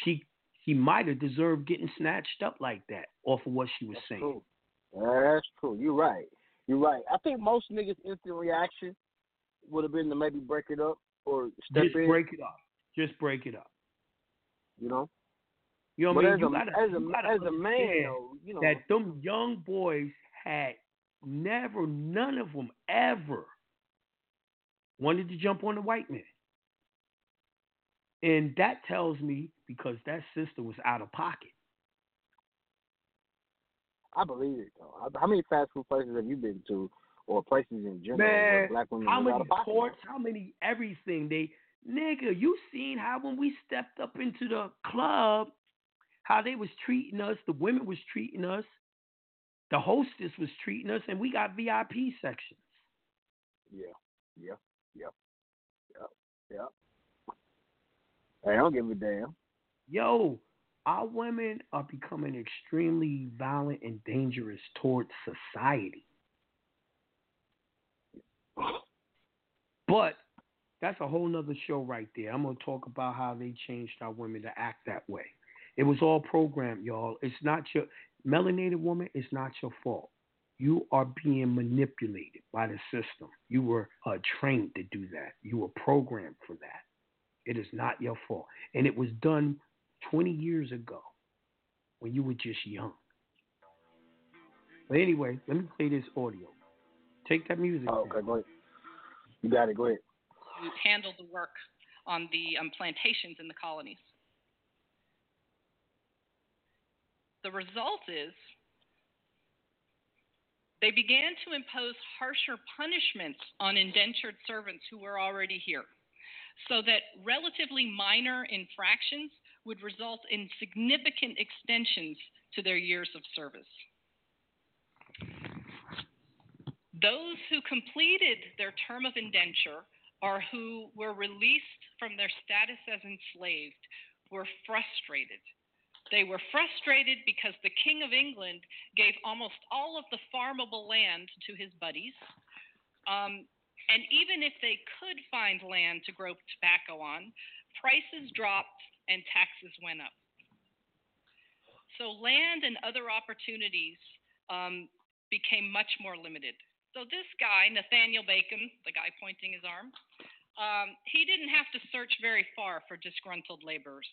she he might have deserved getting snatched up like that off of what she was saying. True. That's true. You're right. You're right. I think most niggas' instant reaction would have been to maybe break it up or step Just in. break it up. Just break it up. You know. You know what I as mean? a gotta, as a gotta as a man, though, you know, that them young boys had never, none of them ever wanted to jump on the white man. And that tells me because that sister was out of pocket. I believe it though. How many fast food places have you been to, or places in general Man, black women how many out of pocket? courts, how many everything they nigga, you seen how when we stepped up into the club, how they was treating us, the women was treating us, the hostess was treating us, and we got VIP sections. Yeah, yeah, yeah, yeah, yeah. Hey, I don't give a damn. Yo, our women are becoming extremely violent and dangerous towards society. But that's a whole nother show right there. I'm gonna talk about how they changed our women to act that way. It was all programmed, y'all. It's not your melanated woman, it's not your fault. You are being manipulated by the system. You were uh, trained to do that. You were programmed for that. It is not your fault. And it was done 20 years ago when you were just young. But anyway, let me play this audio. Take that music. Oh, okay, go ahead. You got it. Go ahead. who handled the work on the um, plantations in the colonies. The result is they began to impose harsher punishments on indentured servants who were already here, so that relatively minor infractions would result in significant extensions to their years of service. Those who completed their term of indenture or who were released from their status as enslaved were frustrated. They were frustrated because the King of England gave almost all of the farmable land to his buddies. Um, and even if they could find land to grow tobacco on, prices dropped and taxes went up. So land and other opportunities um, became much more limited. So this guy, Nathaniel Bacon, the guy pointing his arm, um, he didn't have to search very far for disgruntled laborers.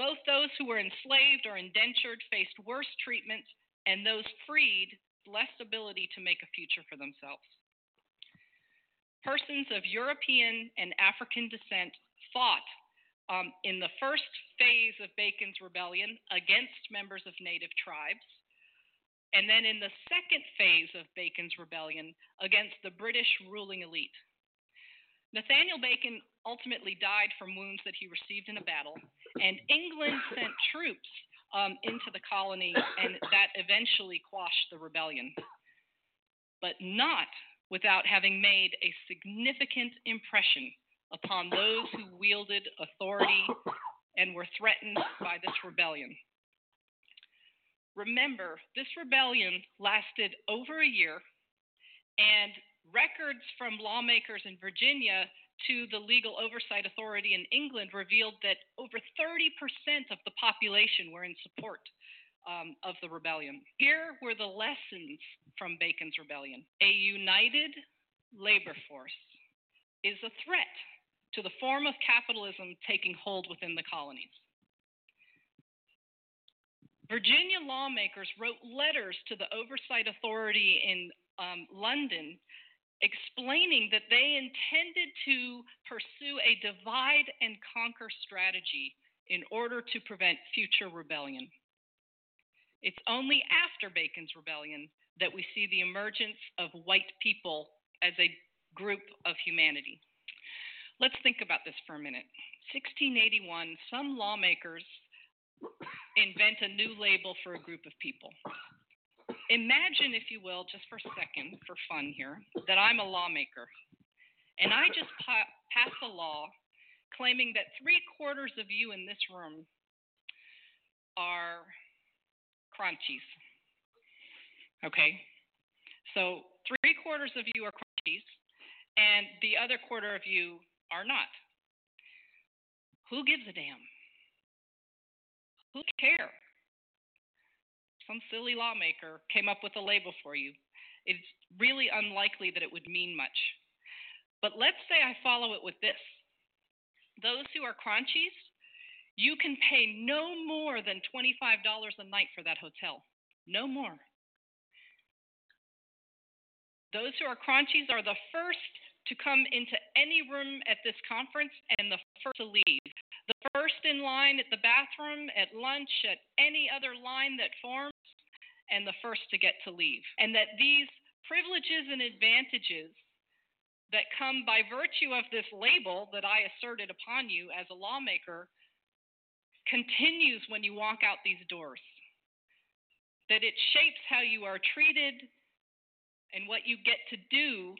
Both those who were enslaved or indentured faced worse treatment, and those freed less ability to make a future for themselves. Persons of European and African descent fought um, in the first phase of Bacon's rebellion against members of native tribes, and then in the second phase of Bacon's rebellion against the British ruling elite. Nathaniel Bacon ultimately died from wounds that he received in a battle, and England sent troops um, into the colony, and that eventually quashed the rebellion. But not without having made a significant impression upon those who wielded authority and were threatened by this rebellion. Remember, this rebellion lasted over a year, and records from lawmakers in Virginia to the Legal Oversight Authority in England revealed that over 30% of the population were in support um, of the rebellion. Here were the lessons from Bacon's rebellion a united labor force is a threat to the form of capitalism taking hold within the colonies. Virginia lawmakers wrote letters to the Oversight Authority in um, London explaining that they intended to pursue a divide and conquer strategy in order to prevent future rebellion. It's only after Bacon's rebellion that we see the emergence of white people as a group of humanity. Let's think about this for a minute. 1681, some lawmakers invent a new label for a group of people. Imagine, if you will, just for a second, for fun here, that I'm a lawmaker. And I just pa- passed a law claiming that three quarters of you in this room are crunchies. Okay? So three quarters of you are crunchies, and the other quarter of you are not. Who gives a damn? Who cares? Some silly lawmaker came up with a label for you. It's really unlikely that it would mean much. But let's say I follow it with this those who are crunchies, you can pay no more than $25 a night for that hotel. No more. Those who are crunchies are the first to come into any room at this conference and the first to leave. The first in line at the bathroom, at lunch, at any other line that forms, and the first to get to leave. And that these privileges and advantages that come by virtue of this label that I asserted upon you as a lawmaker continues when you walk out these doors. That it shapes how you are treated and what you get to do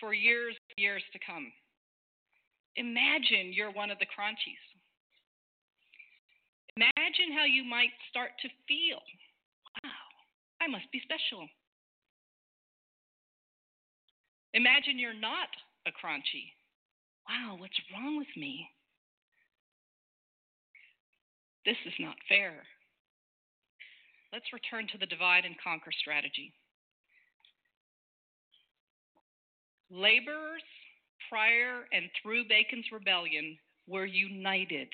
for years and years to come. Imagine you're one of the crunchies. Imagine how you might start to feel wow, I must be special. Imagine you're not a crunchy. Wow, what's wrong with me? This is not fair. Let's return to the divide and conquer strategy. Laborers prior and through Bacon's rebellion were united.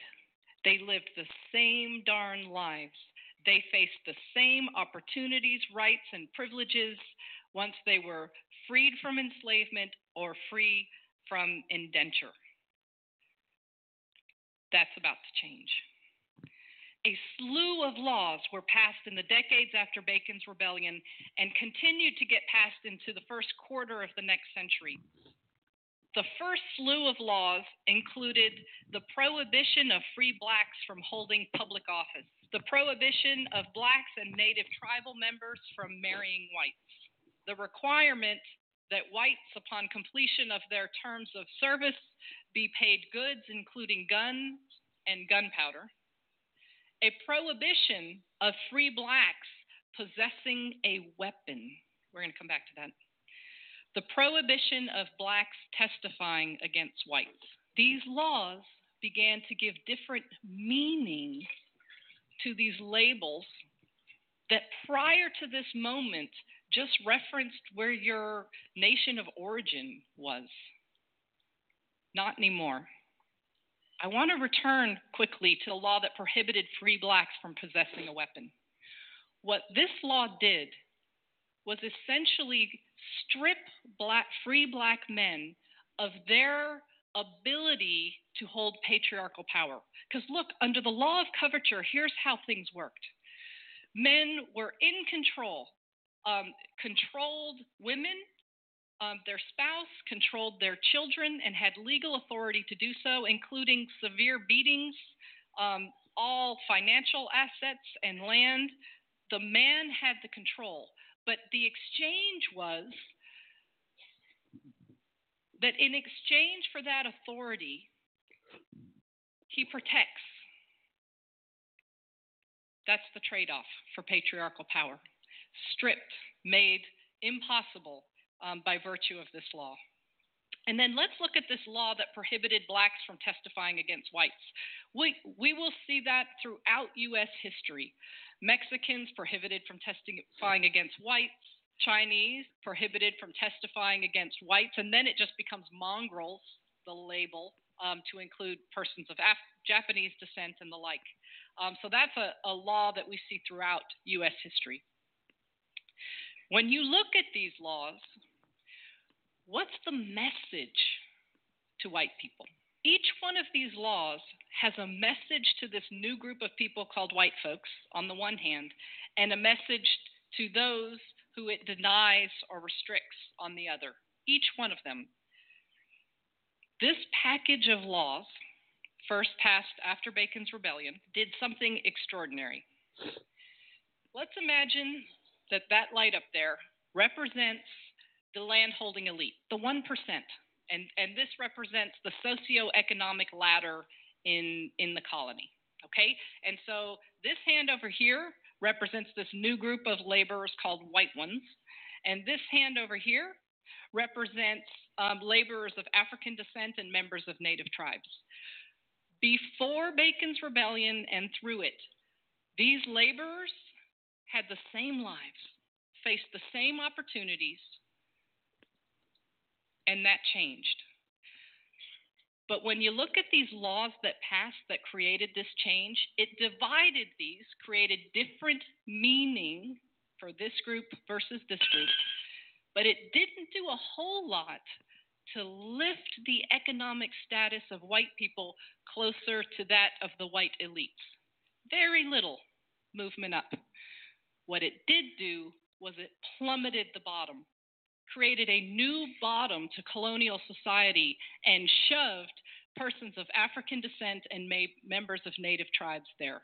They lived the same darn lives. They faced the same opportunities, rights, and privileges once they were freed from enslavement or free from indenture. That's about to change. A slew of laws were passed in the decades after Bacon's rebellion and continued to get passed into the first quarter of the next century. The first slew of laws included the prohibition of free blacks from holding public office, the prohibition of blacks and native tribal members from marrying whites, the requirement that whites, upon completion of their terms of service, be paid goods, including guns and gunpowder, a prohibition of free blacks possessing a weapon. We're going to come back to that. The prohibition of blacks testifying against whites. These laws began to give different meaning to these labels that prior to this moment just referenced where your nation of origin was. Not anymore. I want to return quickly to the law that prohibited free blacks from possessing a weapon. What this law did was essentially strip black, free black men of their ability to hold patriarchal power. Because look, under the law of coverture, here's how things worked men were in control um, controlled women, um, their spouse, controlled their children, and had legal authority to do so, including severe beatings, um, all financial assets and land. The man had the control, but the exchange was that in exchange for that authority, he protects. That's the trade off for patriarchal power stripped, made impossible um, by virtue of this law. And then let's look at this law that prohibited blacks from testifying against whites. We, we will see that throughout U.S. history. Mexicans prohibited from testifying against whites, Chinese prohibited from testifying against whites, and then it just becomes mongrels, the label, um, to include persons of Af- Japanese descent and the like. Um, so that's a, a law that we see throughout U.S. history. When you look at these laws, what's the message to white people? Each one of these laws has a message to this new group of people called white folks on the one hand, and a message to those who it denies or restricts on the other. Each one of them. This package of laws, first passed after Bacon's Rebellion, did something extraordinary. Let's imagine that that light up there represents the landholding elite, the 1%. And, and this represents the socioeconomic ladder in, in the colony. Okay? And so this hand over here represents this new group of laborers called white ones. And this hand over here represents um, laborers of African descent and members of native tribes. Before Bacon's Rebellion and through it, these laborers had the same lives, faced the same opportunities, and that changed. But when you look at these laws that passed that created this change, it divided these, created different meaning for this group versus this group. But it didn't do a whole lot to lift the economic status of white people closer to that of the white elites. Very little movement up. What it did do was it plummeted the bottom, created a new bottom to colonial society, and shoved persons of African descent and members of native tribes there.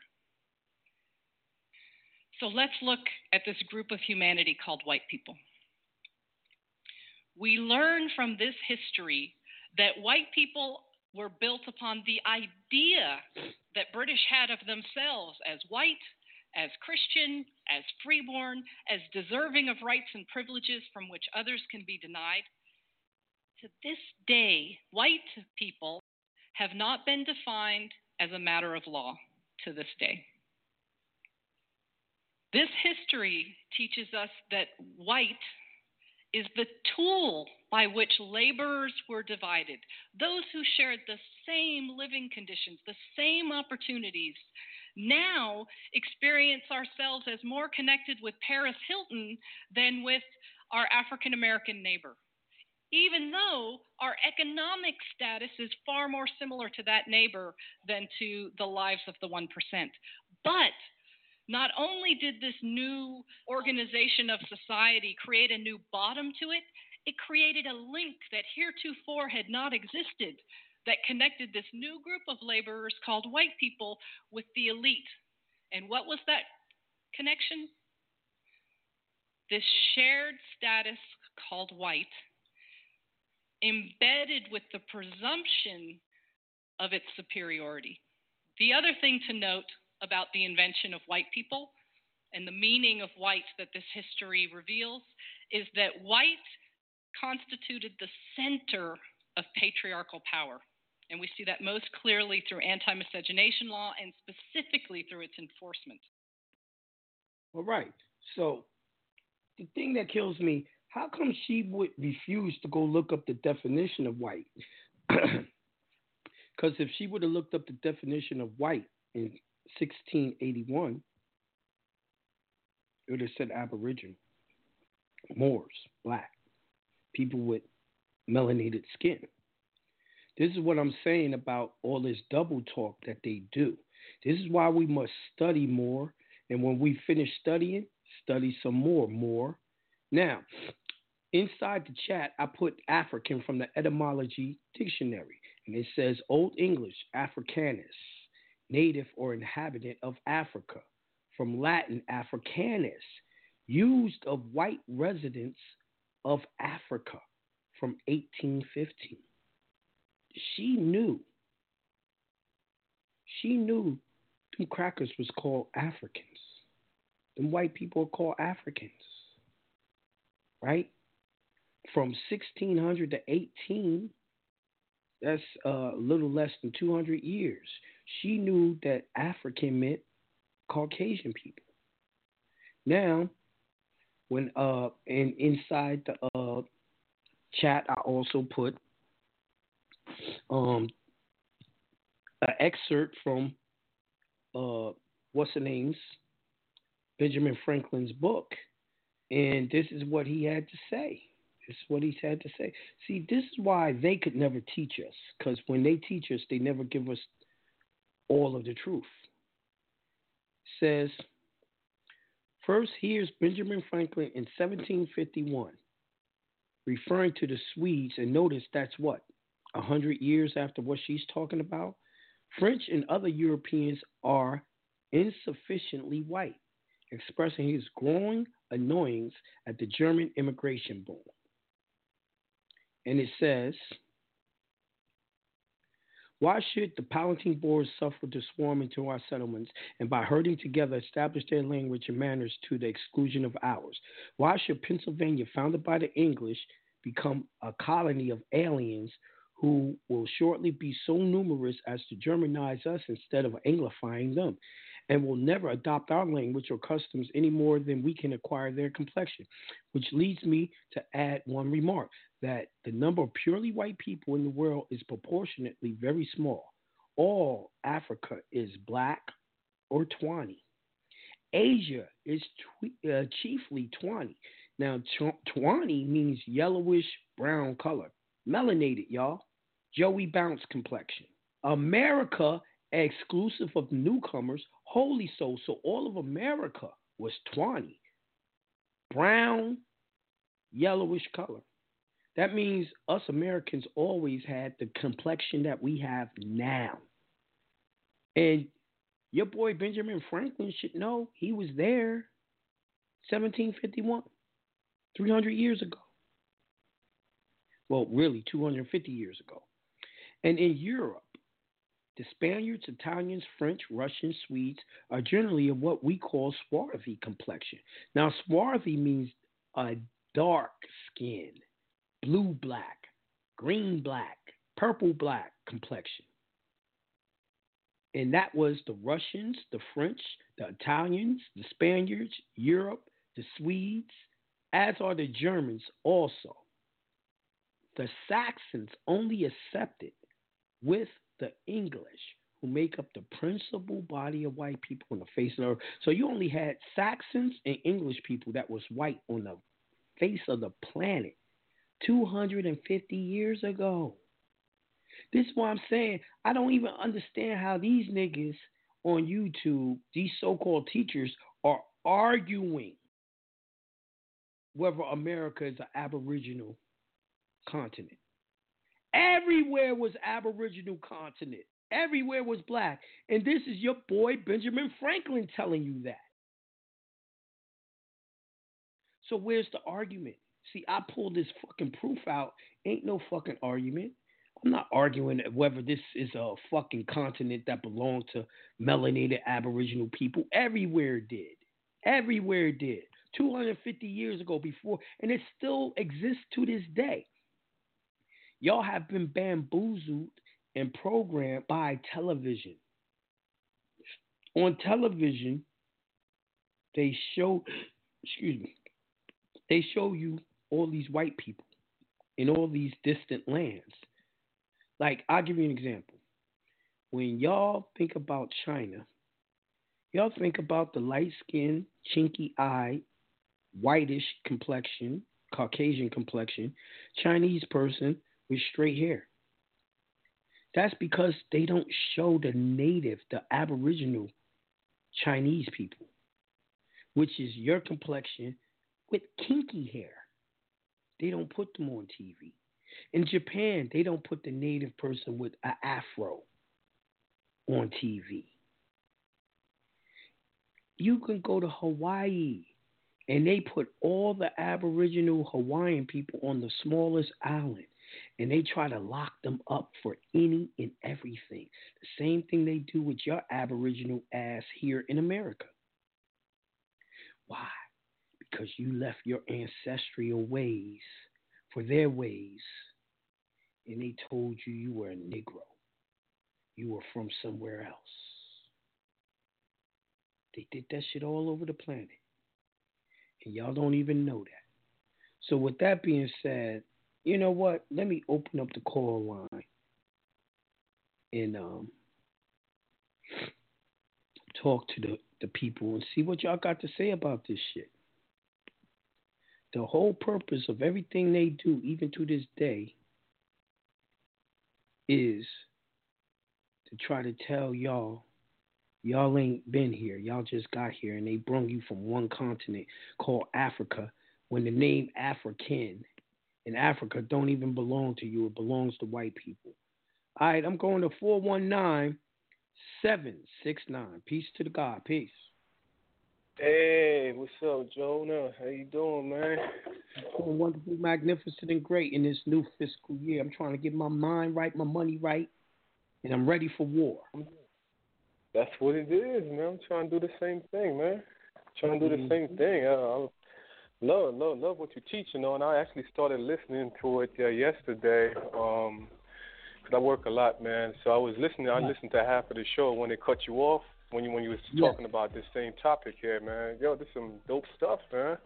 So let's look at this group of humanity called white people. We learn from this history that white people were built upon the idea that British had of themselves as white, as Christian, as freeborn, as deserving of rights and privileges from which others can be denied. To this day, white people have not been defined as a matter of law to this day. This history teaches us that white is the tool by which laborers were divided. Those who shared the same living conditions, the same opportunities, now experience ourselves as more connected with Paris Hilton than with our African American neighbor. Even though our economic status is far more similar to that neighbor than to the lives of the 1%. But not only did this new organization of society create a new bottom to it, it created a link that heretofore had not existed that connected this new group of laborers called white people with the elite. And what was that connection? This shared status called white, embedded with the presumption of its superiority. The other thing to note about the invention of white people and the meaning of white that this history reveals is that white constituted the center of patriarchal power. And we see that most clearly through anti miscegenation law and specifically through its enforcement. All right. So the thing that kills me, how come she would refuse to go look up the definition of white? <clears throat> Because if she would have looked up the definition of white in 1681, it would have said Aboriginal, Moors, black, people with melanated skin. This is what I'm saying about all this double talk that they do. This is why we must study more. And when we finish studying, study some more, more. Now, inside the chat, I put African from the etymology dictionary, and it says Old English, Africanus native or inhabitant of Africa, from Latin Africanus, used of white residents of Africa from 1815. She knew, she knew them crackers was called Africans. Them white people are called Africans, right? From 1600 to 18, that's a little less than 200 years she knew that African meant Caucasian people. Now, when uh and inside the uh chat I also put um an excerpt from uh what's the name's Benjamin Franklin's book. And this is what he had to say. This is what he had to say. See, this is why they could never teach us, because when they teach us, they never give us all of the truth. Says, first, here's Benjamin Franklin in 1751, referring to the Swedes, and notice that's what, 100 years after what she's talking about? French and other Europeans are insufficiently white, expressing his growing annoyance at the German immigration boom. And it says, Why should the Palatine Boors suffer to swarm into our settlements and by herding together establish their language and manners to the exclusion of ours? Why should Pennsylvania, founded by the English, become a colony of aliens who will shortly be so numerous as to Germanize us instead of anglifying them? and will never adopt our language or customs any more than we can acquire their complexion. Which leads me to add one remark that the number of purely white people in the world is proportionately very small. All Africa is black or tawny. Asia is tw- uh, chiefly tawny. Now, tawny means yellowish brown color. Melanated, y'all. Joey Bounce complexion. America, exclusive of newcomers, Holy Soul. So all of America was 20. Brown, yellowish color. That means us Americans always had the complexion that we have now. And your boy Benjamin Franklin should know he was there 1751, 300 years ago. Well, really, 250 years ago. And in Europe, the Spaniards, Italians, French, Russians, Swedes are generally of what we call swarthy complexion. Now, swarthy means a dark skin, blue black, green black, purple black complexion. And that was the Russians, the French, the Italians, the Spaniards, Europe, the Swedes, as are the Germans also. The Saxons only accepted with the English, who make up the principal body of white people on the face of the earth. So you only had Saxons and English people that was white on the face of the planet 250 years ago. This is why I'm saying I don't even understand how these niggas on YouTube, these so-called teachers, are arguing whether America is an aboriginal continent. Everywhere was Aboriginal continent. Everywhere was black. And this is your boy Benjamin Franklin telling you that. So where's the argument? See, I pulled this fucking proof out. Ain't no fucking argument. I'm not arguing whether this is a fucking continent that belonged to melanated Aboriginal people. Everywhere did. Everywhere did. 250 years ago before, and it still exists to this day. Y'all have been bamboozled and programmed by television. On television, they show, <gasps> excuse me, they show you all these white people in all these distant lands. Like, I'll give you an example. When y'all think about China, y'all think about the light skinned, chinky eyed, whitish complexion, Caucasian complexion, Chinese person with straight hair. That's because they don't show the native, the aboriginal Chinese people, which is your complexion with kinky hair. They don't put them on TV. In Japan, they don't put the native person with an afro on TV. You can go to Hawaii and they put all the Aboriginal Hawaiian people on the smallest island and they try to lock them up for any and everything. The same thing they do with your Aboriginal ass here in America. Why? Because you left your ancestral ways for their ways, and they told you you were a Negro. You were from somewhere else. They did that shit all over the planet. And y'all don't even know that. So, with that being said, you know what? Let me open up the call line and um, talk to the, the people and see what y'all got to say about this shit. The whole purpose of everything they do, even to this day, is to try to tell y'all y'all ain't been here. Y'all just got here and they brung you from one continent called Africa when the name African in Africa don't even belong to you. It belongs to white people. All right, I'm going to 419 769. Peace to the God. Peace. Hey, what's up, Jonah? How you doing, man? Doing wonderful, magnificent, and great in this new fiscal year. I'm trying to get my mind right, my money right. and I'm ready for war. That's what it is, man. I'm trying to do the same thing, man. Trying to do the same thing. I, I love, love, love what you teach, you know. And I actually started listening to it uh, yesterday. Um, cause I work a lot, man. So I was listening. I listened to half of the show when they cut you off when you when you was Yeah. talking about this same topic here, man. Yo, this is some dope stuff, man.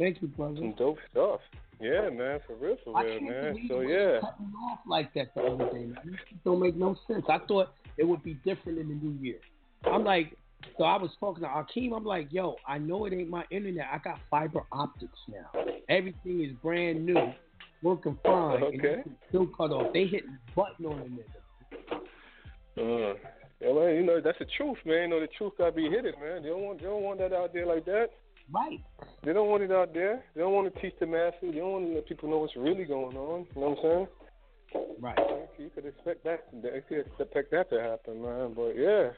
Thank you, brother. Some dope stuff. Yeah, man, for real, for real, man. So yeah. cut me off like that the other day. Man. This don't make no sense. I thought it would be different in the new year. I'm like, so I was talking to Akeem. I'm like, yo, I know it ain't my internet. I got fiber optics now. Everything is brand new, working fine. Okay. it's still cut off. They hit the button on the nigga. Uh, yeah, man, you know that's the truth, man. You know the truth gotta be hidden, man. They don't want they don't want that out there like that. Right. They don't want it out there. They don't want to teach the masses. They don't want to let people know what's really going on. You know what I'm saying? Right. You could expect that. You could expect that to happen, man. But yeah,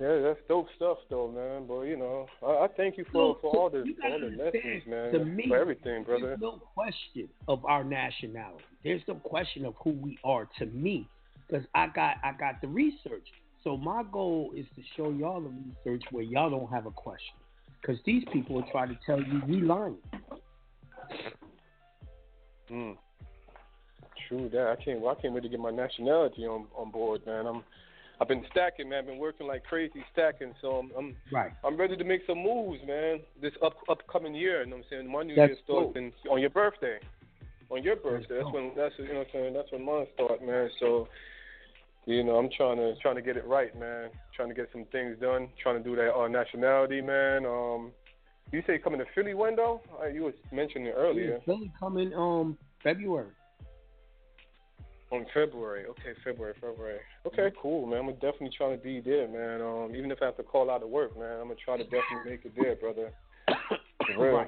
yeah, that's dope stuff, though, man. But you know, I, I thank you for for all the all the lessons, man, to me, for everything, brother. There's no question of our nationality. There's no question of who we are to me, because I got I got the research. So my goal is to show y'all the research where y'all don't have a question, because these people will try to tell you we lying. Mm. True that. I can't. Well, I can't wait to get my nationality on on board, man. I'm. I've been stacking, man. I've been working like crazy stacking, so I'm. I'm Right. I'm ready to make some moves, man. This up upcoming year, you know what I'm saying? My new That's year starts in, on your birthday. On your birthday. That's, dope. when that's you know what I'm saying, that's when mine start, man. So you know, I'm trying to trying to get it right, man. Trying to get some things done. Trying to do that uh, nationality, man. Um you say coming to Philly when though? Uh, you was mentioning it earlier. Yeah, Philly coming um February. On February. Okay, February, February. Okay, cool, man. I'm definitely trying to be there, man. Um, even if I have to call out of work, man, I'm gonna try to definitely make it there, brother. <coughs> For real.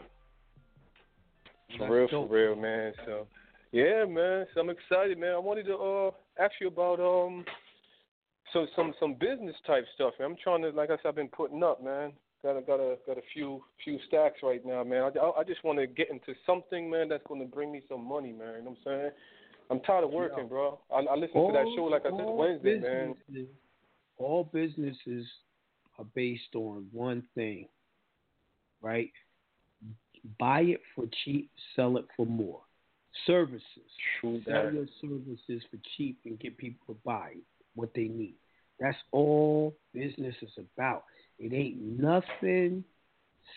For real, for real, man. So, yeah, man. So I'm excited, man. I wanted to uh ask you about um, so some some business type stuff. Man. I'm trying to, like I said, I've been putting up, man. Got a got a got a few few stacks right now, man. I, I, I just want to get into something, man, that's going to bring me some money, man. You know what I'm saying? I'm tired of working, bro. I, I listened to that show, like I said, all Wednesday, man. All businesses are based on one thing, right? Buy it for cheap, sell it for more. Services. True Sell that. your services for cheap and get people to buy what they need. That's all business is about. It ain't nothing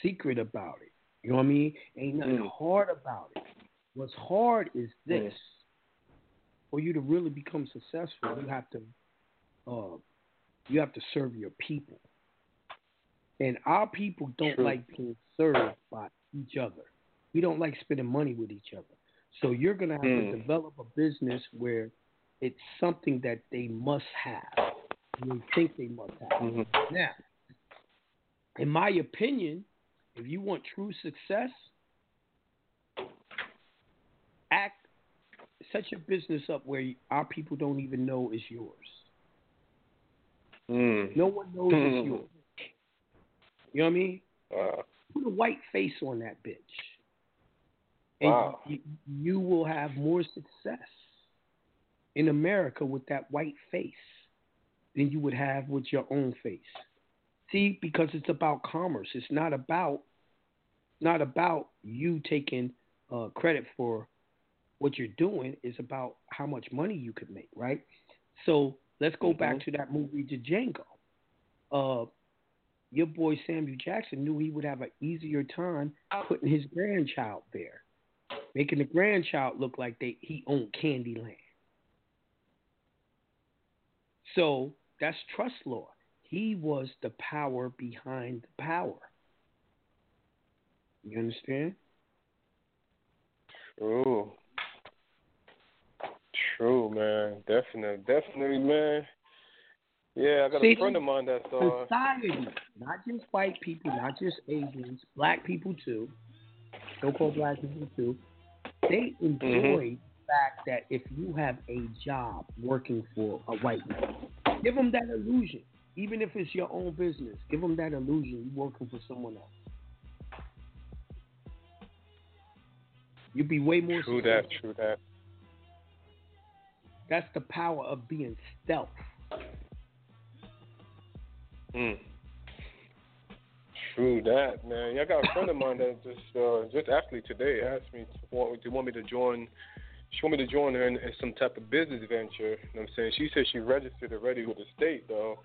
secret about it. You know what I mean? Ain't nothing Mm. hard about it. What's hard is this. For you to really become successful, you have to uh, you have to serve your people. And our people don't True. like being served by each other. We don't like spending money with each other. So you're gonna have Hmm. to develop a business where it's something that they must have. They think they must have. Mhm. Now, in my opinion, if you want true success, act set your business up where our people don't even know it's yours. Mm. No one knows it's <laughs> yours. You know what I mean? Wow. Put a white face on that bitch. And Wow. you, you will have more success in America with that white face than you would have with your own face. See, because it's about commerce. It's not about not about you taking uh, credit for what you're doing. It's about how much money you could make, right? So let's go back to that movie Django. Uh, your boy Samuel Jackson knew he would have an easier time putting his grandchild there, making the grandchild look like they he owned Candyland. So that's trust law. He was the power behind the power. You understand? True. True, man. Definitely, definitely, man. Yeah, I got See, a friend of mine that's uh. Society, not just white people, not just Asians, black people too, so-called black people too, they enjoy Mhm. the fact that if you have a job working for a white man, give them that illusion. Even if it's your own business, give them that illusion you're working for someone else. You'd be way more True that. True that. That's the power of being stealth. Mm. True that, man. Yeah, I got a friend of mine that just uh, just actually today asked me to want, to want me to join. She want me to join her in, in some type of business venture. You know what I'm saying? She said she registered already with the state though,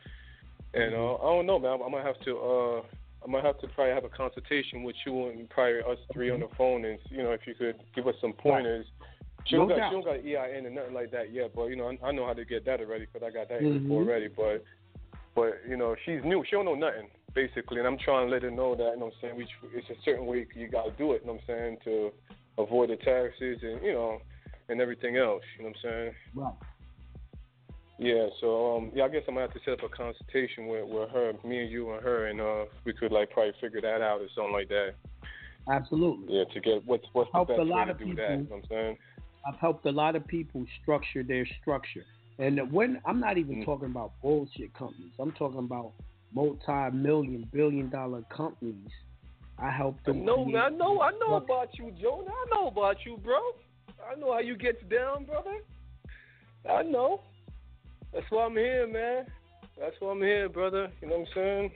and uh, I don't know, man. I might have to. Uh, I might have to probably have a consultation with you and probably us three on the phone, and you know if you could give us some pointers. She don't, No got, she don't got an EIN or nothing like that yet, but you know I, I know how to get that already because I got that Mhm. already. But but you know she's new, she don't know nothing basically, and I'm trying to let her know that you know what I'm saying we, it's a certain way you got to do it. You know what I'm saying to avoid the taxes and you know and everything else. You know what I'm saying? Right. Yeah, so um, yeah, I guess I'm gonna have to set up a consultation with, with her, me and you and her, and uh, we could like probably figure that out or something like that. Absolutely. Yeah, to get what's what's the best a lot way to of do people. that. You know what I'm saying? I've helped a lot of people structure their structure. And when I'm not even Mm. talking about bullshit companies, I'm talking about multi-million, billion-dollar companies. I help them. No, create man, I know, I know about you, Joe. I know about you, bro. I know how you get down, brother. I know. That's why I'm here, man. That's why I'm here, brother. You know what I'm saying?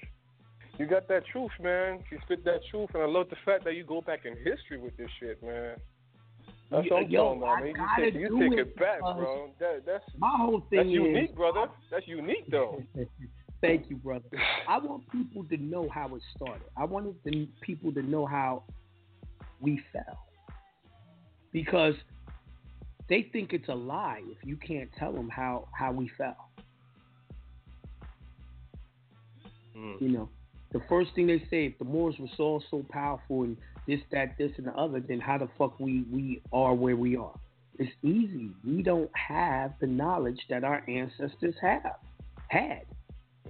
You got that truth, man. You spit that truth, and I love the fact that you go back in history with this shit, man. That's what I'm Yo, talking about, man. You take, you take it it back, bro. That, that's My whole thing that's is unique, brother. That's unique, though. <laughs> Thank you, brother. I want people to know how it started. I wanted the people to know how we fell. Because they think it's a lie if you can't tell them how, how we fell. Mm. You know, the first thing they say, if the Moors were so so powerful and this, that, this, and the other, then how the fuck we, we are where we are? It's easy. We don't have the knowledge that our ancestors have had.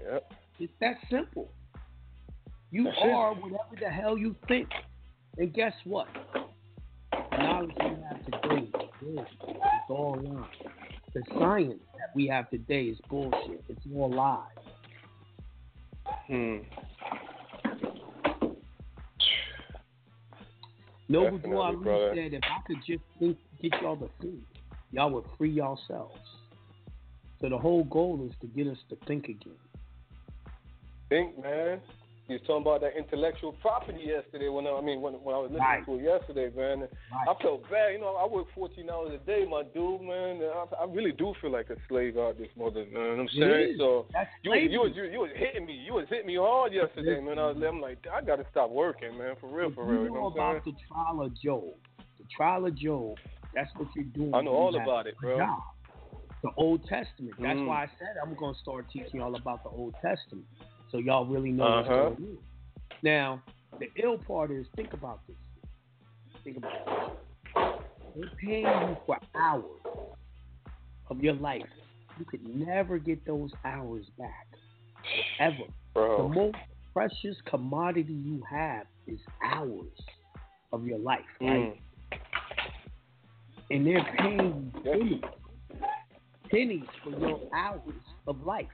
Yep. It's that simple. You That's it. are whatever the hell you think. And guess what? Knowledge we have today is bullshit. It's all lies. The science that we have today is bullshit. It's all lies. Hmm. Noble Drew Ali brother. said, if I could just think, get y'all to think, y'all would free yourselves. So the whole goal is to get us to think again. Think, man. You was talking about that intellectual property yesterday. When I, I mean, when, when I was listening Right. to it yesterday, man, I felt bad. You know, I work 14 hours a day, my dude, man. I, I really do feel like a slave out this mother. Man. You know what I'm saying? So That's you you was you, you was hitting me. You was hitting me hard yesterday, man. I was, I'm like, I got to stop working, man. For real, for real. You know know what I'm about saying? the trial of Job. The trial of Job, that's what you're doing. I know all about it, bro. job. The Old Testament. That's Mm. why I said I'm going to start teaching y'all about the Old Testament. So y'all really know Uh-huh. what's going on. Now, the ill part is think about this. Think about this. They're paying you for hours of your life. You could never get those hours back. Ever. Bro. The most precious commodity you have is hours of your life, right? Mm. And they're paying you pennies, pennies for your hours of life.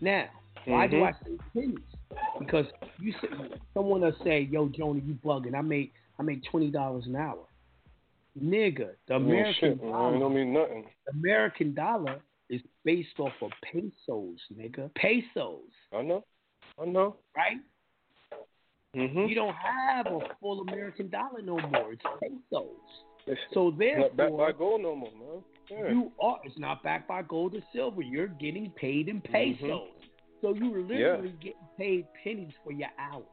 Now, why do I Mhm. say pennies? Because you say, someone will say, "Yo, Jonah, you bugging? I make I make twenty dollars an hour." Nigga, the I American shit, dollar, don't mean nothing. the American dollar is based off of pesos, nigga. Pesos, I know. I know. right? Mm-hmm. You don't have a full American dollar no more. It's pesos. It's So not backed by gold no more, man. Yeah. you are. It's not backed by gold or silver. You're getting paid in pesos. Mhm. So you're literally getting paid pennies for your hours.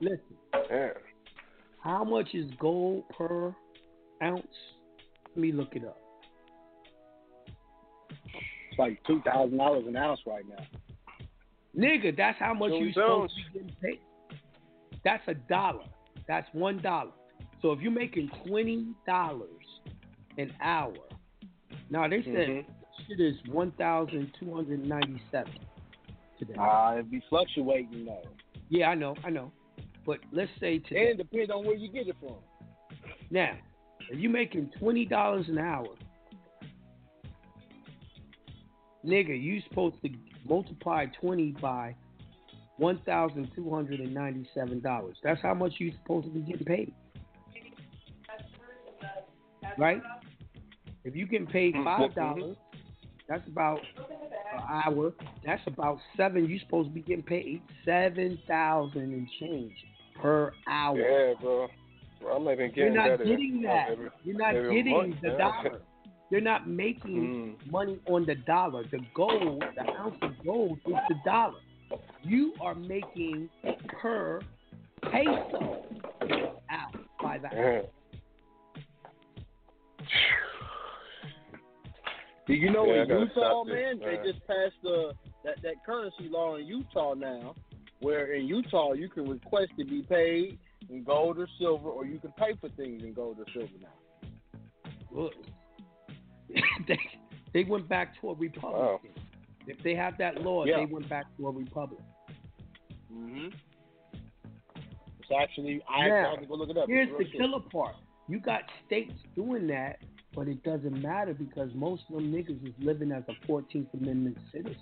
Listen, yeah. how much is gold per ounce? Let me look it up. It's like two thousand dollars an ounce right now. Nigga, that's how much you're supposed to be getting paid. That's a dollar. That's one dollar. So if you're making twenty dollars an hour, now they said Mhm. Shit is one thousand two hundred ninety-seven today. Uh, it be fluctuating though. yeah, I know, I know. But let's say And today. it depends on where you get it from. Now, if you're making twenty dollars an hour, nigga, you supposed to multiply twenty by one thousand two hundred and ninety-seven dollars. That's how much you're supposed to be getting paid, right? If you getting paid Mm-hmm. five dollars, that's about an hour. That's about seven. You're supposed to be getting paid seven thousand and change per hour. Yeah, bro. Bro, I'm not even You're getting not that. getting that. Every, You're not every getting month, the man. dollar. You're not making Mm. money on the dollar. The gold, the ounce of gold is the dollar. You are making per peso out by the hour. Do you know Yeah, in Utah, stop this, man, man. they just passed the that, that currency law in Utah now, where in Utah you can request to be paid in gold or silver, or you can pay for things in gold or silver now. Look, <laughs> they, they went back to a republic. If they have that law, Yeah. they went back to a republic. Mm-hmm. It's actually I Now, have to go look it up. Here's the shit. killer part. You got states doing that, but it doesn't matter because most of them niggas is living as a 14th Amendment citizen.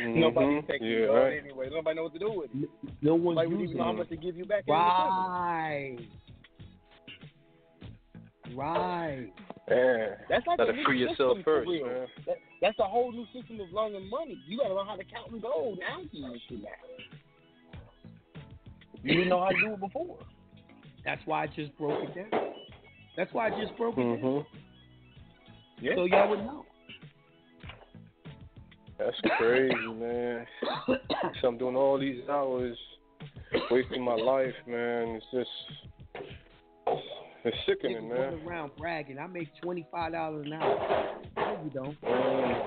Nobody's Mhm. taking Yeah, it all right. anyway. Nobody know what to do with it. No one's Nobody would uses even know how it. much to give you back. Right. Right. Yeah. That's like Gotta a new free yourself system first, real. man. That, that's a whole new system of learning money. You got to learn how to count in gold, ounces, and shit now. You didn't know how to do it before. That's why I just broke it down. That's why I just broke it down. Mhm. Yeah. So y'all would know. That's crazy, man. so I'm doing all these hours, wasting my life, man. It's just, it's sickening, Niggas man. running around bragging. I make twenty five dollars an hour. No, you don't. Man,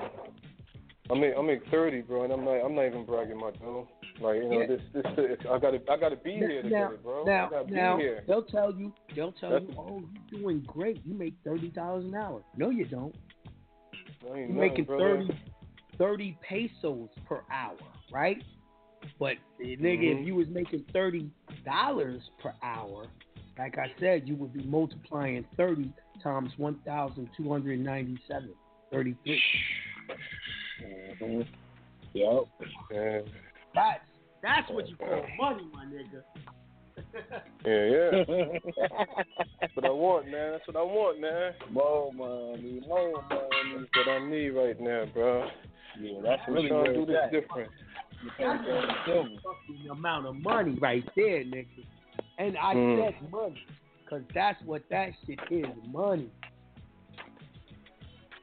I make I make thirty, bro, and I'm not I'm not even bragging my dough. Like you know Yeah. this this I gotta I gotta be here to now, get it, bro. now, I gotta now, be here. they'll tell you, they'll tell That's- you, oh, you're doing great. You make thirty dollars an hour. No, you don't. You're nothing, making brother. 30, 30 pesos per hour, right? But eh, nigga, Mhm. if you was making thirty dollars per hour, like I said, you would be multiplying thirty times one thousand two hundred ninety-seven. Thirty-three. Mm-hmm. Yep. Yeah, That's that's what you call money, my nigga. <laughs> yeah, yeah. <laughs> That's what I want, man. That's what I want, man. More money, more money. That's what I need right now, bro. Yeah, that's I'm really trying where to do this different. You can't go and silver. fucking amount of money right there, nigga. And I Mm. said money, cause that's what that shit is, money.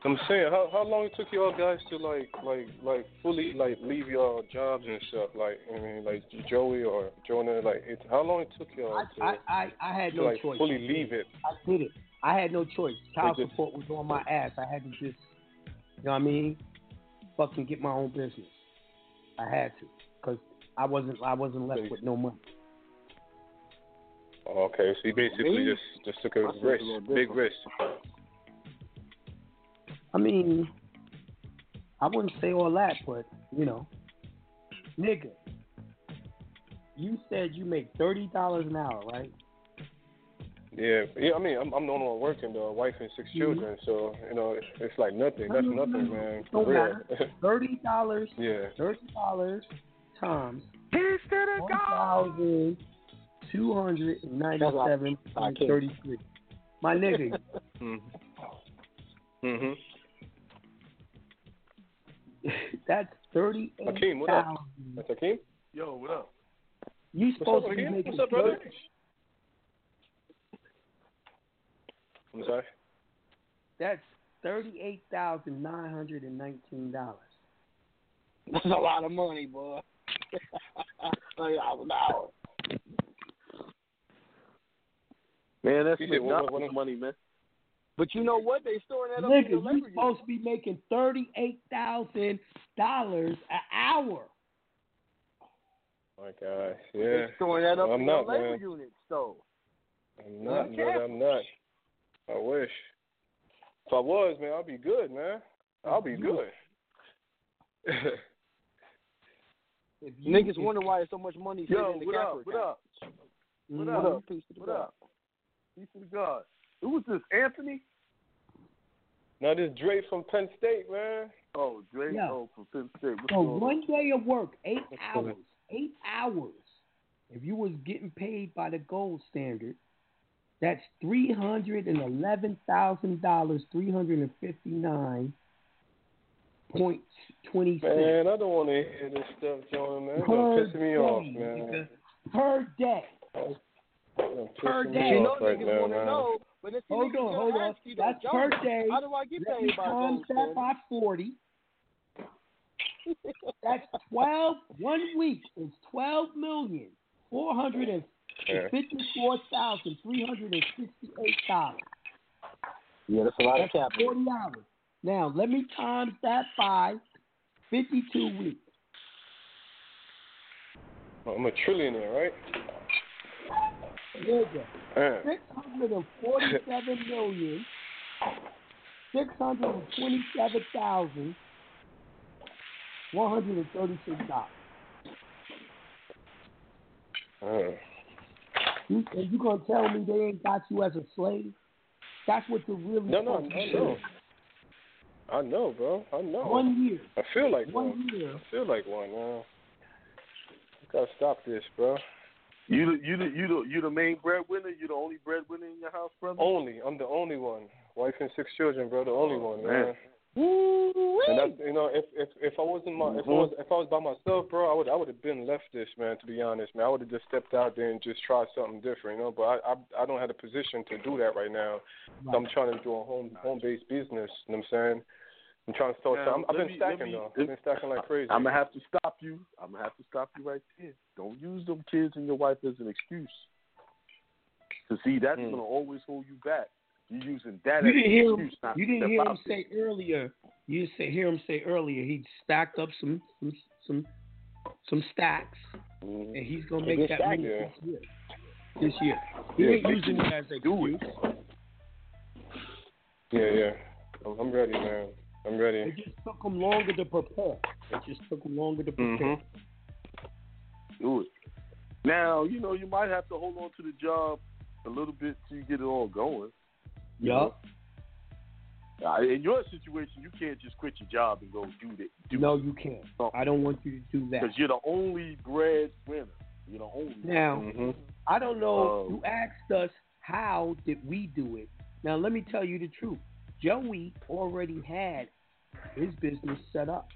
I'm saying, how how long it took y'all guys to like like like fully like leave your jobs and stuff? Like I mean, like Joey or Jonah, like it, how long it took y'all I, to, I, I, I had to no like choice. fully leave it? I did it. I had no choice. Child just- support was on my ass. I had to just, you know what I mean? Fucking get my own business. I had to, cause I wasn't, I wasn't left with no money. Okay, so you basically just just took a That's a risk, big risk. I mean, I wouldn't say all that, but you know, nigga, you said you make thirty dollars an hour, right? Yeah, yeah. I mean, I'm I'm the only one working though, a wife and 6 Mhm. children, so you know it's, it's like nothing. That's No, no, no, nothing, no. man. Don't For real. matter. Thirty dollars, <laughs> yeah. thirty dollars times Peace to the one God. thousand two hundred and ninety-seven point thirty-three. My nigga, <laughs> Mhm. Mhm. <laughs> that's thirty-eight Hakeem, what up? That's Hakeem. Yo, what up? You supposed up, to be Hakeem? making What's up, brother? 30 I'm sorry. That's thirty-eight thousand nine hundred and nineteen dollars. <laughs> That's a lot of money, boy. <laughs> Thirty dollars an hour. Man, that's You said what- what- McDonald's money, man. But you know what? They storing that up in Nigga, the you labor supposed to be making thirty-eight thousand dollars an hour. My gosh, yeah. They storing that up I'm in not, the labor man. units, though. I'm not, Be brother. I'm not. I wish. If I was, man, I'll be good, man. I'll be good. <laughs> If you, Niggas if- wonder why there's so much money sitting Yo, in the what Capper up? What up? What Mhm. up? What up? Peace to the What God. up? Peace to the God. Who was this? Anthony? Now this Dre from Penn State, man. Oh, Drake. Yeah. Oh, from Penn State. What's So one day of work, eight hours, eight hours. If you was getting paid by the gold standard, That's three hundred and eleven thousand dollars, three hundred and fifty nine point twenty cents Man, I don't want to hear this stuff, Jonah, man. It's per gonna piss me day, off, man. per day. Per day. You know right niggas want to know, but if Hold on, hold on. You, That's Jonah, per day. How do I get Let paid me by times those? that by forty. <laughs> That's twelve. One week is twelve million four hundred and fifty-four thousand three hundred and sixty-eight dollars. Yeah, that's a lot That's forty hours. Now let me times that by fifty-two weeks. I'm a trillionaire, right? Nigga, Man. six hundred and forty-seven million six hundred and twenty-seven thousand one hundred and thirty-six dollars. Uh, You, and you gonna tell me they ain't got you as a slave? That's what you're really no, no, I know. I know, bro. I know. One year. I feel like one. One year. I feel like one, man. Gotta stop this, bro. You the you the you the you the main breadwinner. You the only breadwinner in your house, brother. Only. I'm the only one. Wife and six children, bro. The only oh, one, man. man. And that's you know, if if if I wasn't my if I mm-hmm. was if I was by myself, bro, I would I would have been left this, man. To be honest, man, I would have just stepped out there and just tried something different, you know. But I I, I don't have the position to do that right now. So I'm trying to do a home home based business. You know what I'm saying? I'm trying to start. Now, something. I've been me- stacking me- though. I've been stacking like crazy. I'm gonna have to stop you. I'm gonna have to stop you right there. Don't use them kids and your wife as an excuse. To see, that's Mm. gonna always hold you back. You're using that You as didn't an hear him. excuse not You didn't hear him out there. say earlier. You didn't say, hear him say earlier. He stacked up some some some some stacks, Mhm. and he's gonna make that stacking. move this year. This year, he Yeah, ain't using you. it as an Do excuse. Yeah, yeah. I'm, I'm ready, man. I'm ready. It just took them longer to prepare. It just took them longer to prepare. Mhm. Do it. Now, you know, you might have to hold on to the job a little bit till you get it all going. Yup. Uh, in your situation, you can't just quit your job and go do that. Do No, you can't. I don't want you to do that. Because you're the only breadwinner. You're the only. Now, Mhm. I don't know. Oh. you asked us how did we do it. Now let me tell you the truth. Joey already had his business set up,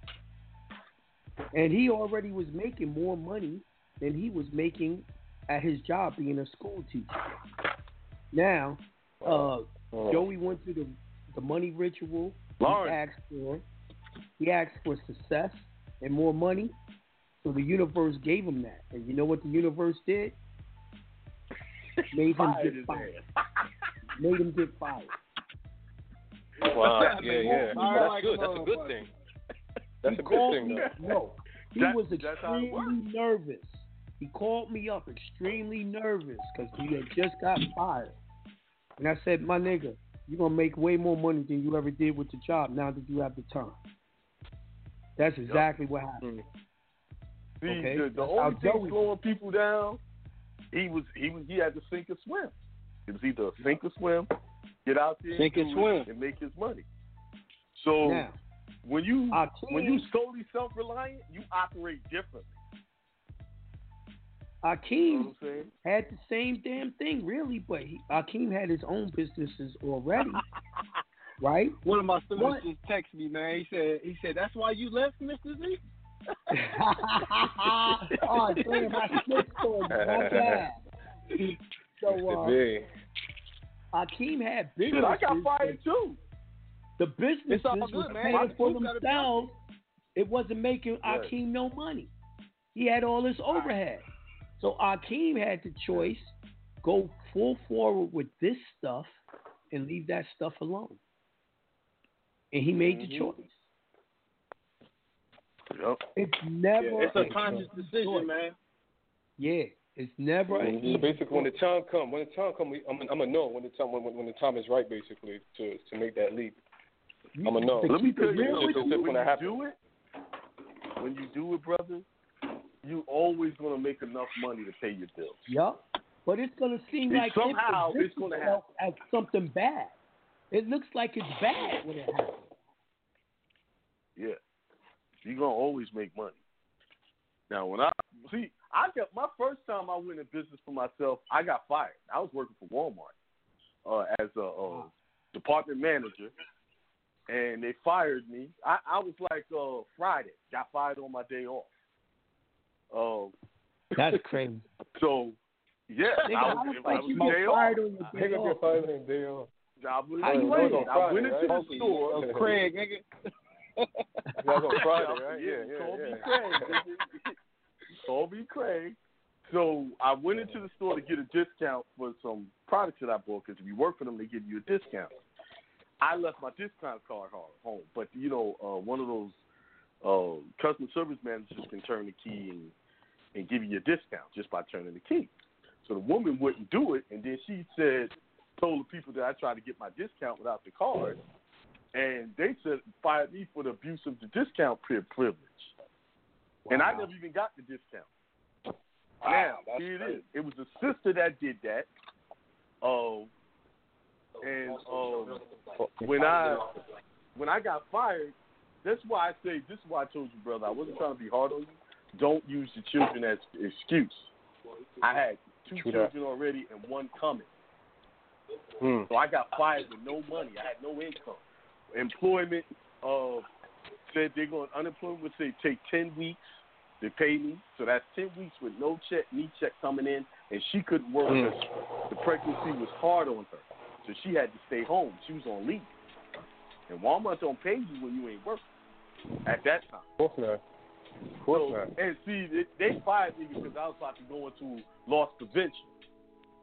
and he already was making more money than he was making at his job being a school teacher. Now, uh, Oh. Joey went through the the money ritual. He asked for he asked for success and more money. So the universe gave him that. And you know what the universe did? <laughs> <laughs> Made him get fired. Made him get fired. Wow. Yeah, yeah. Fire That's like good. That's a good uh, thing. <laughs> That's he a called good thing, me, though. No. He That- was that's how it extremely nervous. He called me up extremely nervous because he had just got fired. And I said, my nigga, you're going to make way more money than you ever did with the job now that you have the time. That's exactly what happened. Mm. See, Okay, the, the only thing Joey- slowing people down, he was he was he had to sink or swim. It was either sink or swim, get out there, Sink and swim. and make his money. So Now, when you our when you solely self reliant, you operate differently. our You know what I'm saying? had the same damn thing, really, but he, Akeem had his own businesses already, <laughs> right? One of my students just texted me, man. He said, he said, that's why you left, Mr. Z. <laughs> <laughs> oh, damn, I snitched on you. My bad. So, uh, Mr. B. Akeem had business. I got fired too. The businesses It's was good, man. paying My for group got a themselves. It wasn't making Right. Akeem no money. He had all this overhead. So Akeem had the choice: go full forward with this stuff and leave that stuff alone. And he made the Mhm. choice. Yep. It's never. Yeah, it's a conscious choice. decision, man. Yeah, it's never. an Mhm. easy Basically, when the time come, when the time come, I'm, I'm gonna know when the time when, when the time is right, basically, to to make that leap. I'ma know. Let me tell you real with It's something. When you do it, when you do it, brother, you always gonna make enough money to pay your bills. Yup. But it's gonna seem And like somehow it it's gonna itself as something bad. It looks like it's bad when it happens. Yeah, you're gonna always make money. Now, when I see, I got my first time I went in business for myself, I got fired. I was working for Walmart. uh, as a uh, department manager, and they fired me. I, I was like uh, Friday, got fired on my day off. Um, That's <laughs> crazy. so yeah, Nigga, I how was, the I fuck was you day get off. fired on your I- day off? fired on day off. I went, How you I went? went- I went into the store. uh, Craig, nigga. That was on Friday, <laughs> right? Yeah, Yeah, yeah, yeah. Craig. <laughs> me Craig. So I went into the store to get a discount for some products that I bought because if you work for them, they give you a discount. I left my discount card ho- home, but you know, uh, one of those uh, customer service managers can turn the key and, and give you a discount just by turning the key. So the woman wouldn't do it, and then she said, told the people that I tried to get my discount without the card, and they said fired me for the abuse of the discount pri- privilege. And I never even got the discount. now here it crazy. is. It was a sister that did that. Oh, and um, when I when I got fired, that's why I say this is why I told you, brother. I wasn't trying to be hard on you. Don't use the children as excuse. I had two True that. children already and one coming. Hmm. So I got fired with no money. I had no income. Employment uh, said they're going unemployment would say take ten weeks to pay me. So that's ten weeks with no check, me check coming in, and she couldn't work Mm. because the pregnancy was hard on her. So she had to stay home. She was on leave. And Walmart don't pay you when you ain't working at that time. Of course not. Of course So, not. and see, they, they fired me because I was about to go into loss prevention.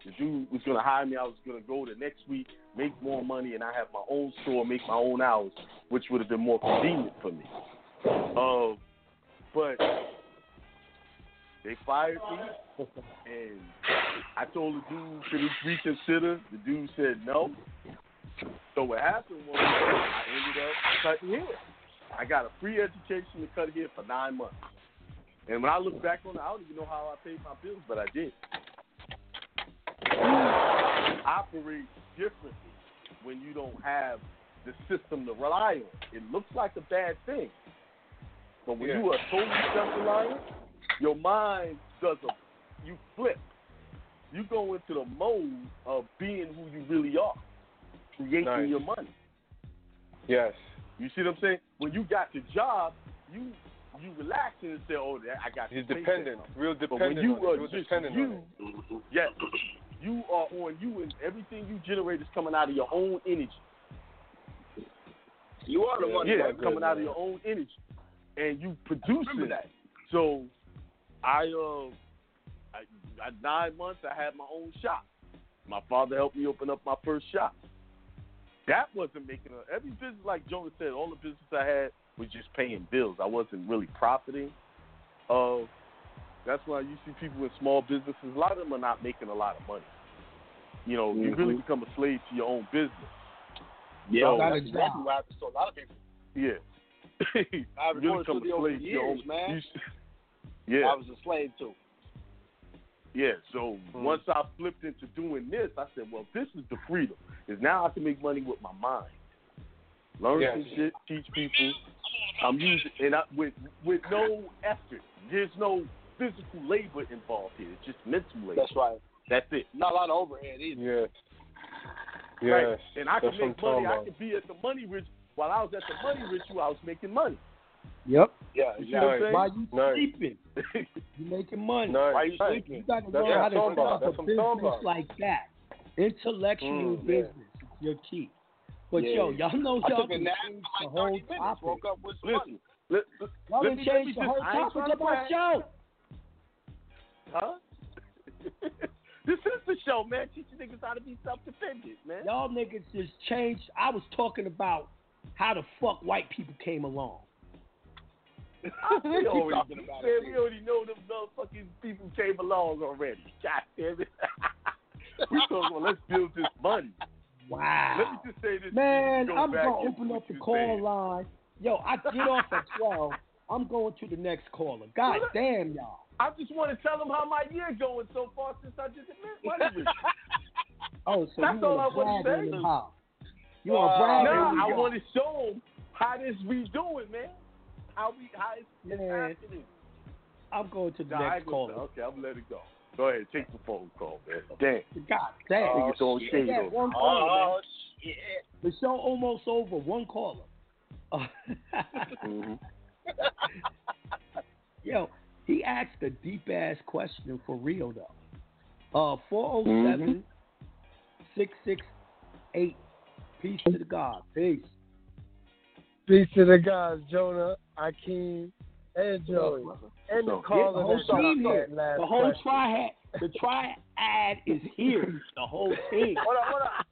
The dude was going to hire me. I was going to go the next week, make more money, and I have my own store, make my own hours, which would have been more convenient for me. Uh, but they fired me, and I told the dude, he reconsider? The dude said no. So what happened was I ended up cutting hair. I got a free education to cut hair for nine months. And when I look back on it, I don't even know how I paid my bills, but I did. You operate differently when you don't have the system to rely on. It looks like a bad thing. But when Yeah. you are totally self-reliant, your mind does a, you flip. You go into the mode of being who you really are, creating Nice. your money. Yes. You see what I'm saying? When you got the job, you you relax and say, "Oh, I got." He's dependent. Real But when dependent you are just dependent you, on it. yes, you are on you, and everything you generate is coming out of your own energy. You are the one. Yeah, coming out of your own energy, and you producing that. So, I uh, I, I nine months I had my own shop. My father helped me open up my first shop. That wasn't making a every business like Jonah said. All the business I had was just paying bills. I wasn't really profiting. Uh, that's why you see people in small businesses. A lot of them are not making a lot of money. You know, you really Mhm. become a slave to your own business. Yeah, So- that's exactly what happens to a lot of people. Yeah. <laughs> I You really become a slave to your own- man. you <laughs> yeah. I was a slave too. Yeah, so Hmm. once I flipped into doing this, I said, well, this is the freedom. Is now I can make money with my mind. Learn Yes. some shit, teach people. I'm using and I, with with no effort. There's no physical labor involved here. It's just mental labor. That's right. That's it. Not a lot of overhead either. Yes. Right? Yes. And I That's can make money. I about. can be at the money rich. While I was at the money ritual, I was making money. Yep. Yeah, You see what I'm saying? While you Nice. sleeping, you making money. Nice. Why you sleeping? You got to That's learn how to talking set up a what I'm talking business about. like that. Intellectual Mm, yeah. business is your key. But yo, y'all know y'all took a can nap change for the whole 30 minutes. topic. Woke up with some Listen, money. let, Y'all let can me, change the whole I ain't topic trying to Huh? <laughs> this is the show, man. Teaching niggas how to be self-dependent, man. Y'all niggas just changed. I was talking about how the fuck white people came along. <laughs> we already, man, it, we already know them motherfucking people came along already. <laughs> God damn it. we talking about let's build this money. Wow. Let me just say this. Man, go I'm back gonna open up the call said. line. Yo, I get off at twelve. I'm going to the next caller. God damn y'all. I just want to tell them how my year going so far since I just the money ritual. Oh, so That's you all I want to wanna say. on them how? You Uh, want no, I want to show them how this we doing, man. How we how it's, it's happening. I'm going to the Nah, I next ain't caller. Okay, I'm gonna let it go. Go ahead, take the phone call, man. Damn. God damn. Niggas throwing shit. Yeah, one caller, Oh, man. The show almost over. One caller. Mm-hmm. <laughs> Yo, he asked a deep ass question for real though. Uh, 407 668. Peace to the God. Peace. Peace to the guys, Jonah, Akeem, and Joey. And the So, caller the whole team here. that last The whole triad, the triad is here. <laughs> The whole team. What up, what up?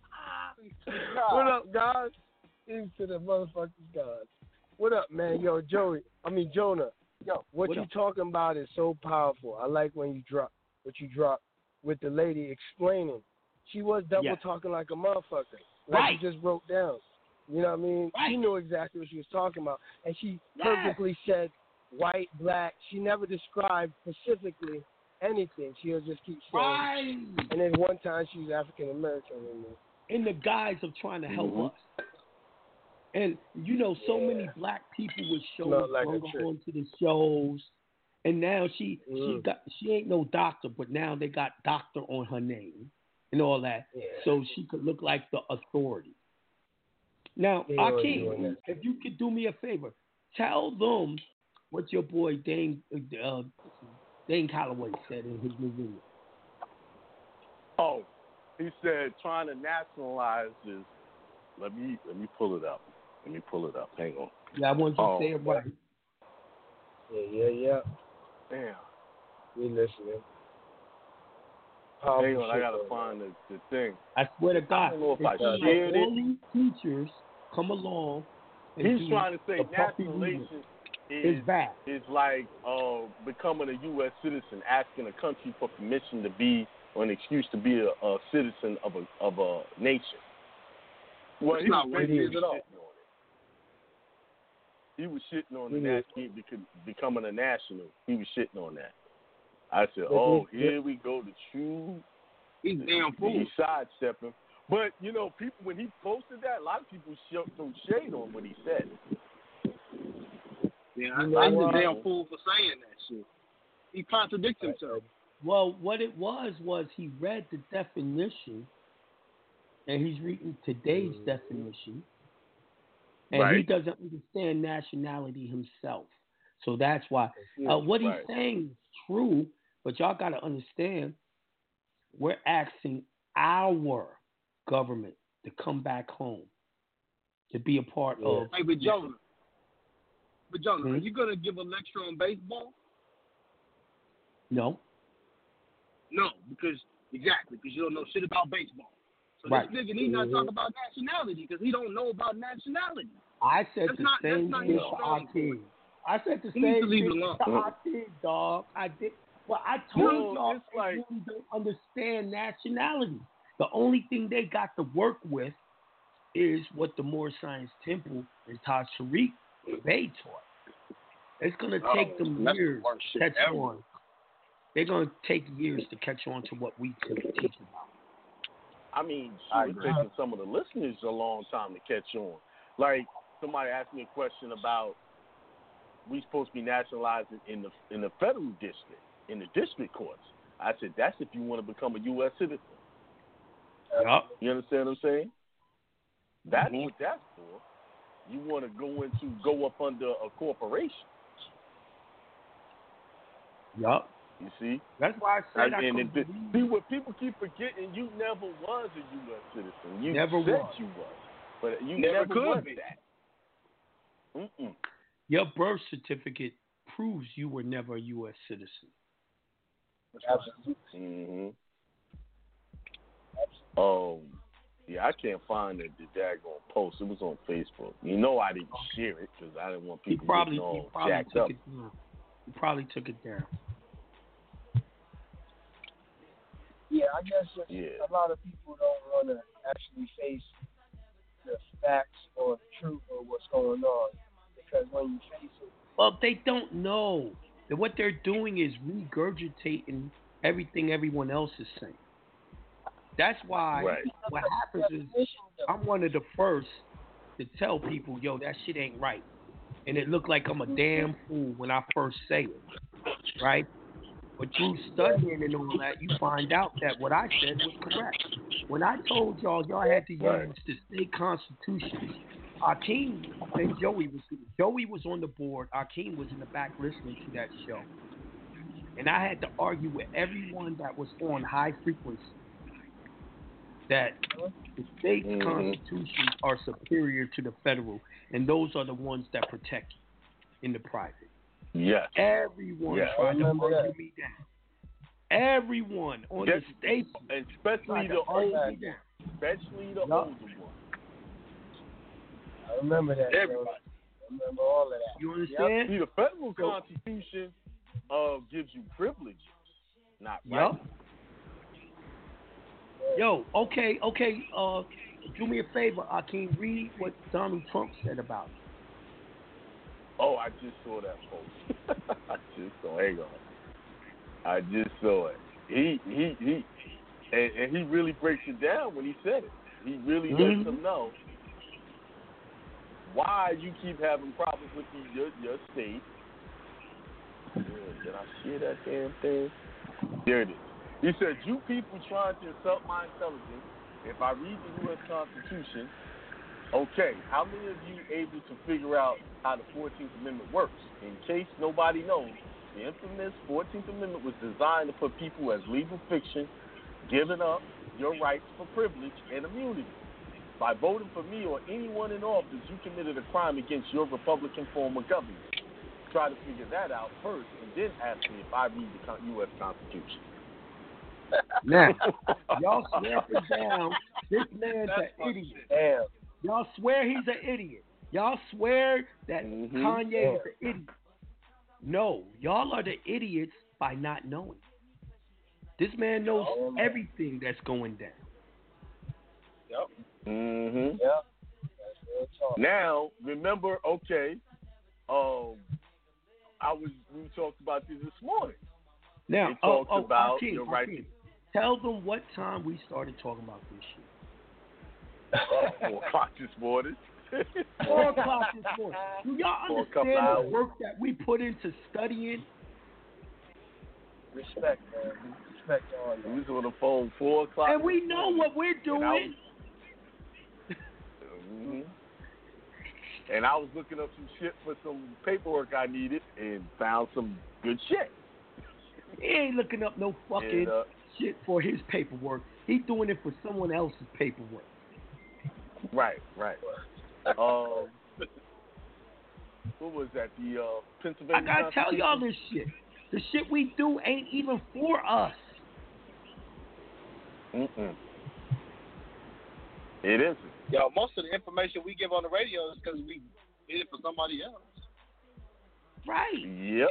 <laughs> What up, guys? Peace to the motherfuckers, guys. What up, man? Yo, Joey. I mean, Jonah. Yo, what, What you up? talking about is so powerful. I like when you drop what you drop with the lady explaining. She was double Yeah. talking like a motherfucker, like Right. you just broke down. You know what I mean? Right. She knew exactly what she was talking about, and she perfectly said white, black. She never described specifically anything. She'll just keep saying. Right. And then one time she was African American in in the guise of trying to help Mhm. us. And you know, so many black people with shows Not like a don't trick. go into the shows. And now she she Mm. got she ain't no doctor, but now they got doctor on her name and all that, so she could look like the authority. Now, They Akeem, if you could do me a favor, tell them what your boy Dane uh, Dane Calloway said in his new video. Oh, he said trying to nationalize is. Let me let me pull it up. Let me pull it up. Hang on. Yeah, I want you to Oh, say it right. Yeah, yeah, yeah. Damn. We listening. Hang on, I gotta find the, the thing. I swear to God, I don't know if it I seems shared like it. all these teachers come along. And He's trying to say the puppy is is bad. is like uh, becoming a U.S. citizen, asking a country for permission to be or an excuse to be a, a citizen of a of a nation. Well, That's he not was what it basically at all. Shitting on it. He was shitting on the It nat- is. become- becoming a national. He was shitting on that. I said, But "Oh, this- here we go, the true." He's damn fool. He's sidestepping. But you know, people when he posted that, a lot of people sh- threw shade on what he said. Yeah, You know I, he's what? a damn uh, fool for saying that shit. He contradicts himself. Well, what it was was he read the definition, and he's reading today's mm-hmm. definition, and he doesn't understand nationality himself. So that's why. Uh, what he's Right. saying is true, but y'all got to understand, we're asking our government to come back home, to be a part of. Hey, but Jonah, but Jonah, Hmm? are you gonna give a lecture on baseball? No, No, because exactly because you don't know shit about baseball. So Right. this nigga need not Mhm. talk about nationality because he don't know about nationality. I said That's the not- same thing to Akeem. I said the He same thing to Akeem, dog. I did. Well, I told No, y'all like- really don't understand nationality. The only thing they got to work with is what the Moorish Science Temple and Taj Tariq they taught. It's gonna Oh, take them years to catch ever. on. They're gonna take years to catch on to what we can teach about. I mean, shit, I it's agree. taking some of the listeners a long time to catch on. Like somebody asked me a question about we supposed to be nationalizing in the in the federal district, in the district courts. I said that's if you want to become a U.S. citizen. Yup. You understand what I'm saying? That's Mhm. what that's for. You want to go into go up under a corporation. Yup. You see? That's why I said I and couldn't it, see what people keep forgetting, you never was a U.S. citizen. You Never said was. you was, but you Never never, could be. that. Mm-mm. Your birth certificate proves you were never a U.S. citizen. Absolutely. hmm Oh, yeah, I can't find the, the daggone post. It was on Facebook. You know I didn't share it because I didn't want He people to he probably jacked took up. it down. He probably took it down. Yeah, I guess just Yeah. a lot of people don't want to actually face the facts or the truth of what's going on because when you face it, Well, they don't know that what they're doing is regurgitating everything everyone else is saying. That's why Right. what happens is I'm one of the first to tell people, yo, that shit ain't right. And it looked like I'm a damn fool when I first say it. Right? But through studying and all that, you find out that what I said was correct. When I told y'all y'all had to use the state constitutions, Akeem and Joey was Joey was on the board. Akeem was in the back listening to that show, and I had to argue with everyone that was on high frequency that the state Mhm. constitutions are superior to the federal, and those are the ones that protect you in the private. Yes. Everyone Yeah, I tried to remember argue me down. Everyone on Yes, the state, especially the argue older me down. especially the Yup. older ones. I remember that. Everybody. Bro. I remember all of that. You Yep. See, the federal constitution uh, gives you privileges, not Yup. rights. Yo, okay, okay. Uh, do me a favor, Akeem. Read what Donald Trump said about it. Oh, I just saw that post. <laughs> I just saw. Hang on. I just saw it. He he he, and, and he really breaks it down when he said it. He really Mhm. lets them know why you keep having problems with your your state. Yeah, did I share that damn thing? There it is. He said, "You people trying to insult my intelligence. If I read the U.S. Constitution, okay, how many of you able to figure out how the 14th Amendment works? In case nobody knows, the infamous 14th Amendment was designed to put people as legal fiction, giving up your rights for privilege and immunity. By voting for me or anyone in office, you committed a crime against your Republican form of government. Try to figure that out first, and then ask me if I read the U.S. Constitution. Now, <laughs> y'all up and down this man's an idiot. Damn. Y'all swear he's an idiot. Y'all swear that Mm-hmm. Kanye is an idiot. No, y'all are the idiots by not knowing. This man knows Oh, everything that's going down. Yep. Mm-hmm. Yep. That's. Now, remember, okay, um, I was we talked about this this morning. Now, It oh, talks oh, about Akeem, your right tell them what time we started talking about this shit. Four o'clock this morning. <laughs> Four o'clock this morning. Do y'all For understand the hours. work that we put into studying? Respect, man. Respect all We y'all. was on the phone four o'clock. And we know what we're And I doing. <laughs> hmm And I was looking up some shit for some paperwork I needed and found some good shit. He ain't looking up no fucking And, uh, shit for his paperwork. He's doing it for someone else's paperwork. Right, right. Um, what was that? The uh, Pennsylvania. I gotta tell y'all this shit. The shit we do ain't even for us. Mm-mm. It isn't. Yo, most of the information we give on the radio is because we did it for somebody else. Right. Yep.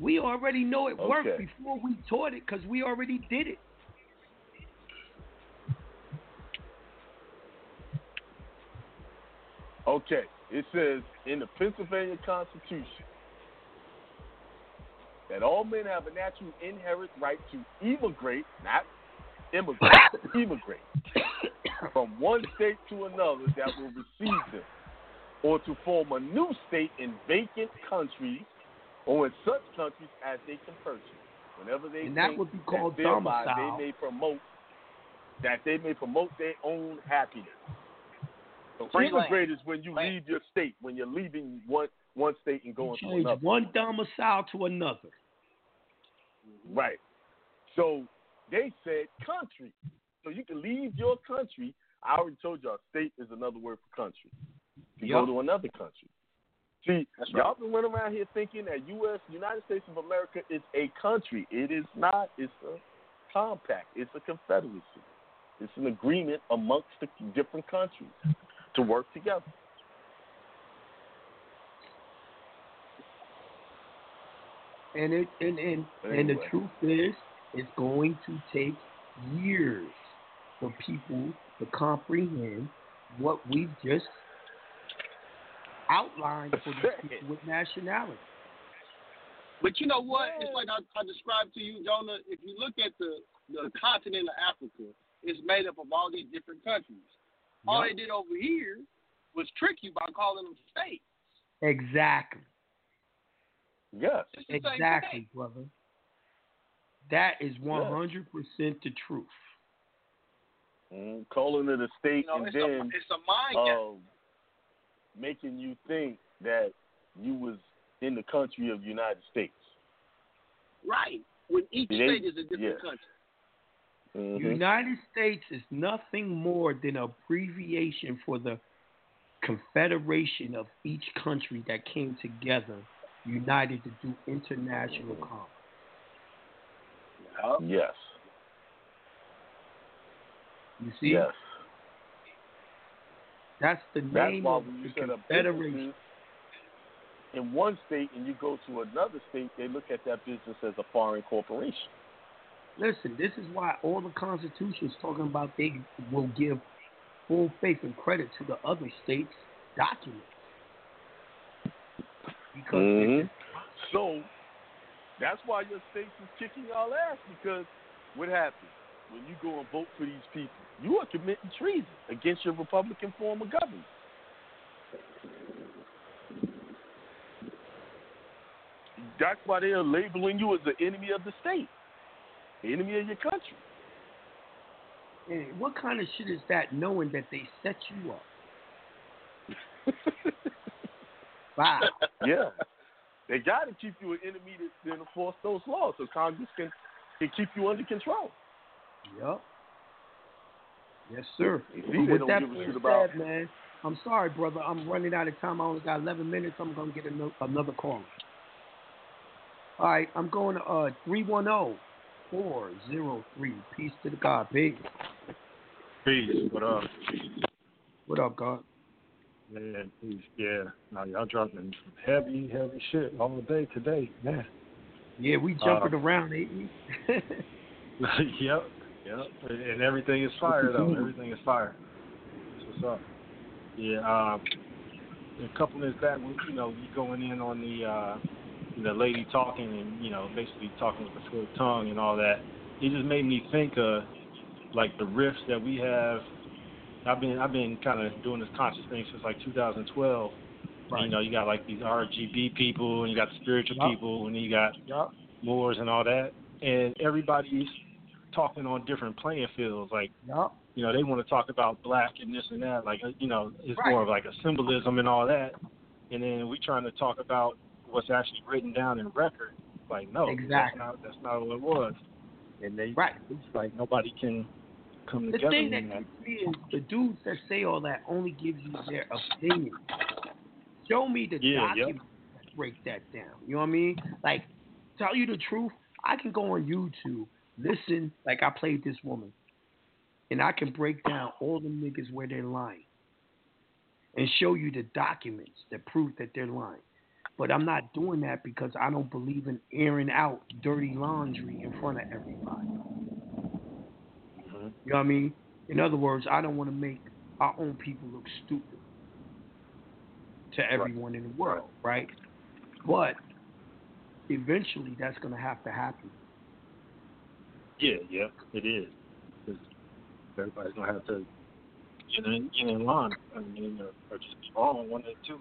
We already know it worked before we taught it because we already did it. Okay. It says in the Pennsylvania Constitution that all men have a natural inherent right to immigrate, not immigrate, <coughs> immigrate from one state to another that will receive them, or to form a new state in vacant countries or in such countries as they can purchase. Whenever they And that would be called domicile. they may promote that they may promote their own happiness. Land. is when you leave your state, when you're leaving one one state and going to Change another. one domicile to another. Right. So they said country. So you can leave your country. I already told y'all, state is another word for country. You Yup. go to another country. See, That's y'all been running around here thinking that U.S. United States of America is a country. It is not. It's a compact. It's a confederacy. It's an agreement amongst the different countries to work together. And it and and, and the truth is, it's going to take years for people to comprehend what we've just outlined for these people with nationality. But you know what? It's like I, I described to you, Jonah. If you look at the the continent of Africa, it's made up of all these different countries. All Yup. they did over here was trick you by calling them states. Exactly. Yes. Exactly, brother. That is one hundred percent the truth. Mm, calling it a state You know, and it's a- then it's a mind game. um, making you think that you was in the country of the United States. Right. When each They- state is a different yeah. country. Mhm. United States is nothing more than an abbreviation for the confederation of each country that came together, united to do international commerce. Yes. You see? Yes. That's the That's name why of when you the set up confederation. in one state and you go to another state, they look at that business as a foreign corporation. Listen, this is why all the constitutions talking about they will give full faith and credit to the other states' documents. Because Mhm. So that's why your states is kicking y'all ass because what happens when you go and vote for these people? You are committing treason against your Republican form of government. That's why they are labeling you as the enemy of the state, the enemy of your country. Hey, what kind of shit is that knowing that they set you up? <laughs> Wow. yeah. They got to keep you an enemy to, to enforce those laws so Congress can, can keep you under control. Yep. Yes, sir. You see, But they with don't that give a being shit about- said, man, I'm sorry, brother. I'm running out of time. I only got 11 minutes. I'm going to get ano- another call. All right, I'm going to uh 310 403. Peace to the God. Peace. Peace. What up? What up, God? Man, peace. Yeah. Now y'all dropping heavy, heavy shit all day today, man. Yeah, we jumping Uh, around, ain't we? <laughs> yep. Yep. And everything is fire though. everything is fire. That's what's up. Yeah. Um, a couple minutes back, we, you know, you going in on the uh, the lady talking and you know basically talking with the full tongue and all that. It just made me think of like the rifts that we have. I've been I've been kind of doing this conscious thing since like 2012. And, you know, you got like these RGB people, and you got spiritual Yup. people, and you got Yup. Moors and all that, and everybody's talking on different playing fields. Like, Yup. you know, they want to talk about black and this and that. Like, uh, you know, it's Right. more of like a symbolism and all that. And then we trying to talk about what's actually written down in record. Like, no, Exactly. that's not that's not what it was. And they, right. It's like nobody can come The together. thing that in gets me is the dudes that say all that only give you their opinion. Show me the Yeah, yep. that break that down. You know what I mean? Like, tell you the truth, I can go on YouTube, listen, like I played this woman, and I can break down all the niggas where they're lying and show you the documents that prove that they're lying. But I'm not doing that because I don't believe in airing out dirty laundry in front of everybody. Mm-hmm. You know what I mean? In other words, I don't want to make our own people look stupid to everyone in the world, right? But eventually that's going to have to happen. Yeah, yeah, it is. 'Cause everybody's gonna have to get in, get in line. I mean, or, or just be wrong one of the two.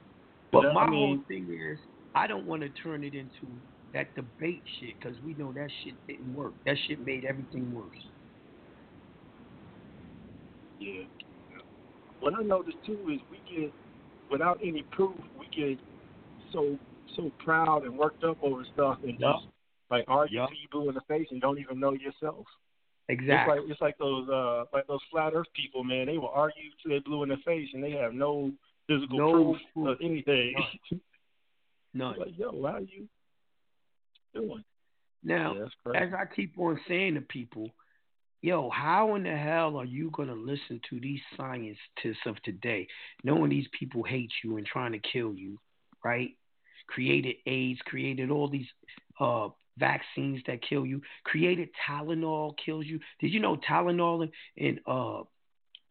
But Yeah, my I mean, whole thing is, I don't want to turn it into that debate shit because we know that shit didn't work. That shit made everything worse. Yeah. What I noticed too is we get, without any proof, we get so so proud and worked up over stuff and Yup. just like argue to you blue in the face and don't even know yourself. Exactly. It's like it's like those uh like those flat Earth people, man. They will argue till they blue in the face and they have no physical No proof, proof. of anything. None. like yo, how are you doing? Now, Yeah, as I keep on saying to people, yo, how in the hell are you going to listen to these scientists of today, knowing these people hate you and trying to kill you, right? Created AIDS, created all these uh, vaccines that kill you, created Tylenol kills you. Did you know Tylenol and, and uh,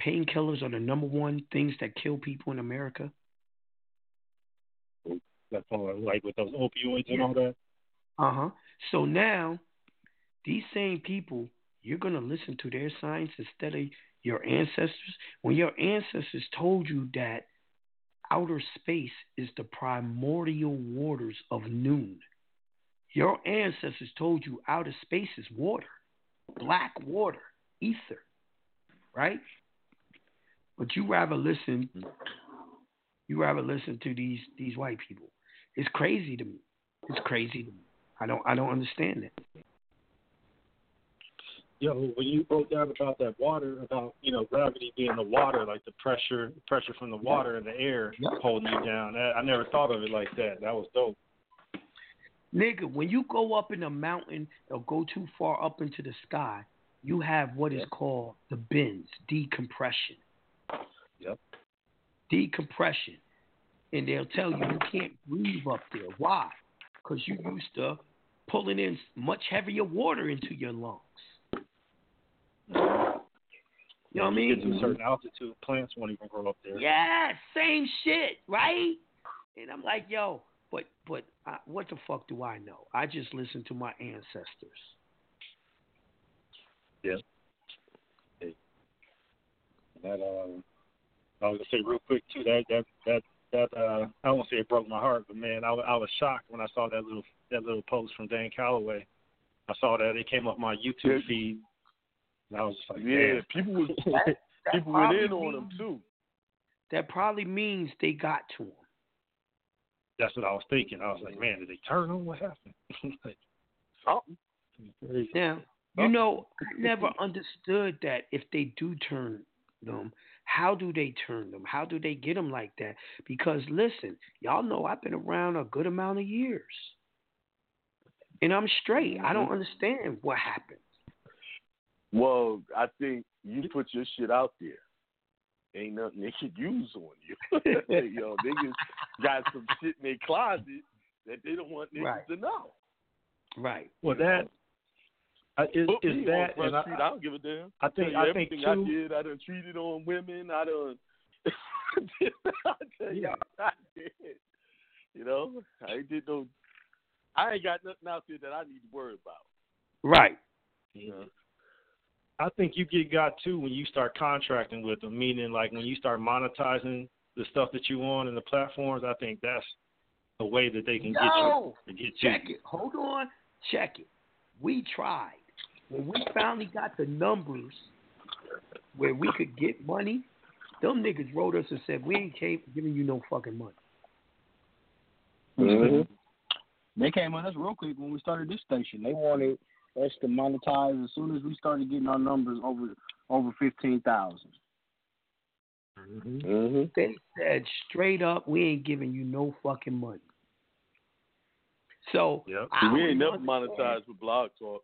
painkillers are the number one things that kill people in America? That's all like with those opioids and all that. Uh huh. So now, these same people, you're going to listen to their science instead of your ancestors. When your ancestors told you that outer space is the primordial waters of noon, Your ancestors told you outer space is water, black water, ether, right? But you rather listen. Mm-hmm. You rather listen to these these white people. It's crazy to me. It's crazy to me. I don't I don't understand it. Yo, when you broke down about that water, about you know gravity being the water, like the pressure, pressure from the water and the air holding you down. That, I never thought of it like that. That was dope. Nigga, when you go up in a mountain or go too far up into the sky, you have what is called the bends, decompression. Yep. Decompression. And they'll tell you you can't breathe up there. Why? Because you used to pulling in much heavier water into your lungs. You know what I mean? get to a certain altitude, plants won't even grow up there. Yeah, same shit, right? And I'm like, yo, but but uh, what the fuck do I know? I just listen to my ancestors. Yeah. Hey. That um, I was gonna say real quick too. That that that that uh, I don't say it broke my heart, but man, I, I was shocked when I saw that little that little post from Dan Calloway. I saw that it came up my YouTube feed. And I was just like, Yeah, damn. people was <laughs> That people went in probably on him too. That probably means they got to him. That's what I was thinking. I was like, man, did they turn on? What happened? <laughs> like, Something. crazy. Now, you know, I never <laughs> understood that if they do turn them, how do they turn them? How do they get them like that? Because listen, y'all know I've been around a good amount of years. And I'm straight. I mm-hmm. don't understand what happened. Well, I think you put your shit out there. Ain't nothing they could use on you. <laughs> Yo, <laughs> niggas got some shit in their closet that they don't want niggas Right. to know. Right. Well, that uh, is is me that, on Front and I, Street, I don't give a damn. I think Tell I think everything I did, I done treated on women. I done. <laughs> I tell you, I did. You know, I ain't did no. I ain't got nothing out there that I need to worry about. Right. You know? I think you get got too when you start contracting with them, meaning like when you start monetizing the stuff that you on and the platforms. I think that's a way that they can get you to get Check you. it. Hold on. Check it. We tried. When we finally got the numbers where we could get money, them niggas wrote us and said, we ain't came giving you no fucking money. Mm-hmm. They came on us real quick when we started this station. They wanted us to monetize as soon as we started getting our numbers over over fifteen thousand. Mm-hmm. They said straight up, we ain't giving you no fucking money. So I don't we ain't never monetized with Blog Talk.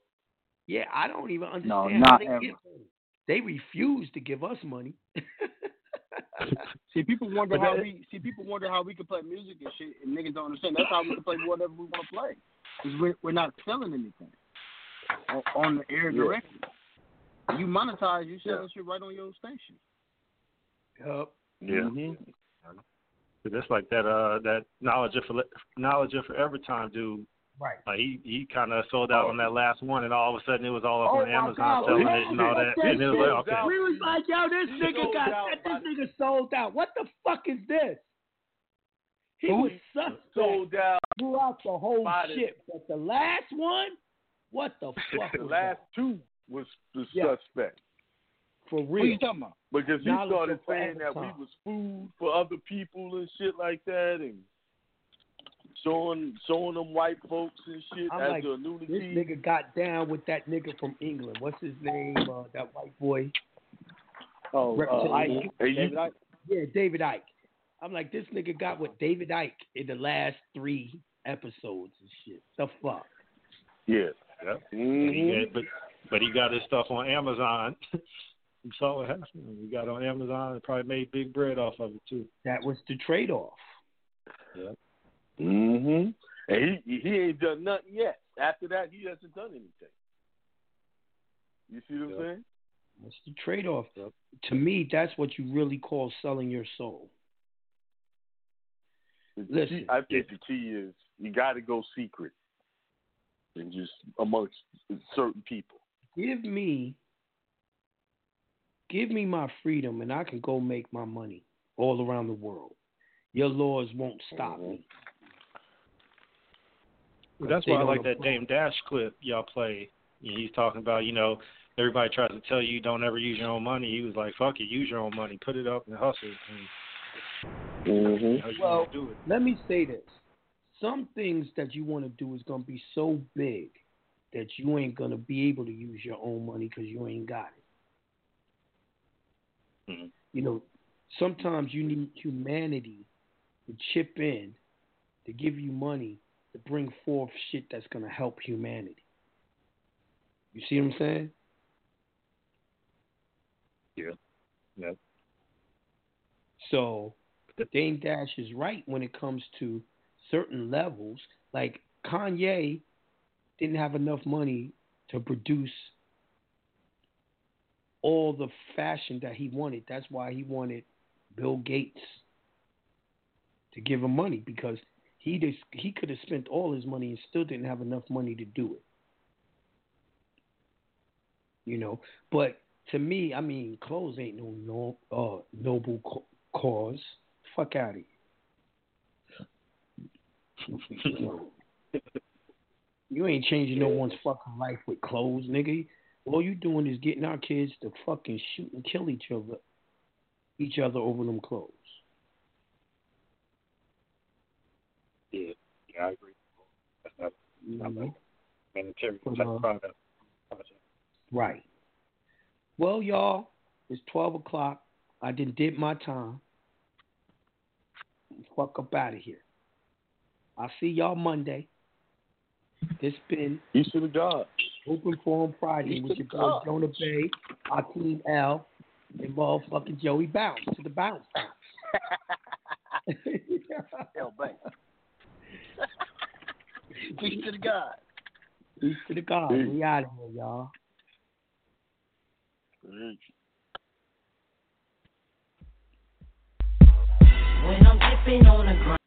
Yeah, I don't even understand No, not they ever. They refuse to give us money. See, people wonder how we see. People wonder how we can play music and shit, and niggas don't understand. That's how we can play whatever we want to play, because we're we're not selling anything on, on the air Yeah. directly. You monetize, you selling shit right on your station. Yep. Yeah. But that's like that uh that knowledge of knowledge of forever time dude. Right. Like he he kind of sold out oh. on that last one, and all of a sudden it was all up Oh on Amazon God, selling it and all that. that And it was like, okay, We was like, yo, this nigga sold got out that. This nigga sold out. What the fuck is this? He was suspect Sold out. throughout the whole By the- shit, but the last one, what the <laughs> fuck the was last that? two was the Yeah. suspect. For real. What real. you talking about? Because he started saying that we was food for other people and shit like that, and showing showing them white folks and shit I'm as like, a this nigga got down with that nigga from England. What's his name? Uh, that white boy. Oh, uh, Icke. Hey, you- David Icke. Yeah, David Icke. I'm like, this nigga got with David Icke in the last three episodes and shit. The fuck. Yeah. Yep. Mhm. He got- but but he got his stuff on Amazon. you saw what happened. He got on Amazon and probably made big bread off of it too. That was the trade off. Yeah. Mhm. And he he ain't done nothing yet. After that, he hasn't done anything. You see what I'm saying? That's the trade off. To me, that's what you really call selling your soul. The Listen. key- I think the key is you got to go secret and just amongst certain people. Give me give me my freedom and I can go make my money all around the world. Your laws won't stop me. Well, that's why I like that apply. Dame Dash clip y'all play. He's talking about, you know, everybody tries to tell you don't ever use your own money. He was like, "Fuck it, use your own money, put it up and hustle." And, Mm-hmm. you know, Well, do it. let me say this: some things that you want to do is gonna be so big that you ain't gonna be able to use your own money because you ain't got it. Mhm. You know, sometimes you need humanity to chip in to give you money to bring forth shit that's gonna help humanity. You see what I'm saying? Yeah. Yeah. So Dame Dash is right when it comes to certain levels. Like Kanye didn't have enough money to produce all the fashion that he wanted. That's why he wanted Bill Gates to give him money because he just, he could have spent all his money and still didn't have enough money to do it. You know, but to me, I mean, clothes ain't no no uh, noble co- cause. Fuck out of here. you ain't changing no one's fucking life with clothes, nigga. All you doing is getting our kids to fucking shoot and kill each other, each other over them clothes. Yeah, yeah, I agree. That's not, not Mhm. like humanitarian type uh, product. project. Right. Well, y'all, it's twelve o'clock. I did did my time. Fuck up out of here. I'll see y'all Monday. This been You to the God. Open Forum Friday with your boy. Jonah Bey, Hakeem L, and motherfucking Joey Bounce to the bounce. <laughs> <laughs> Hell, bang. <laughs> Peace to the God. Peace to the God. Peace. We out of here, y'all. When I'm dipping on the ground.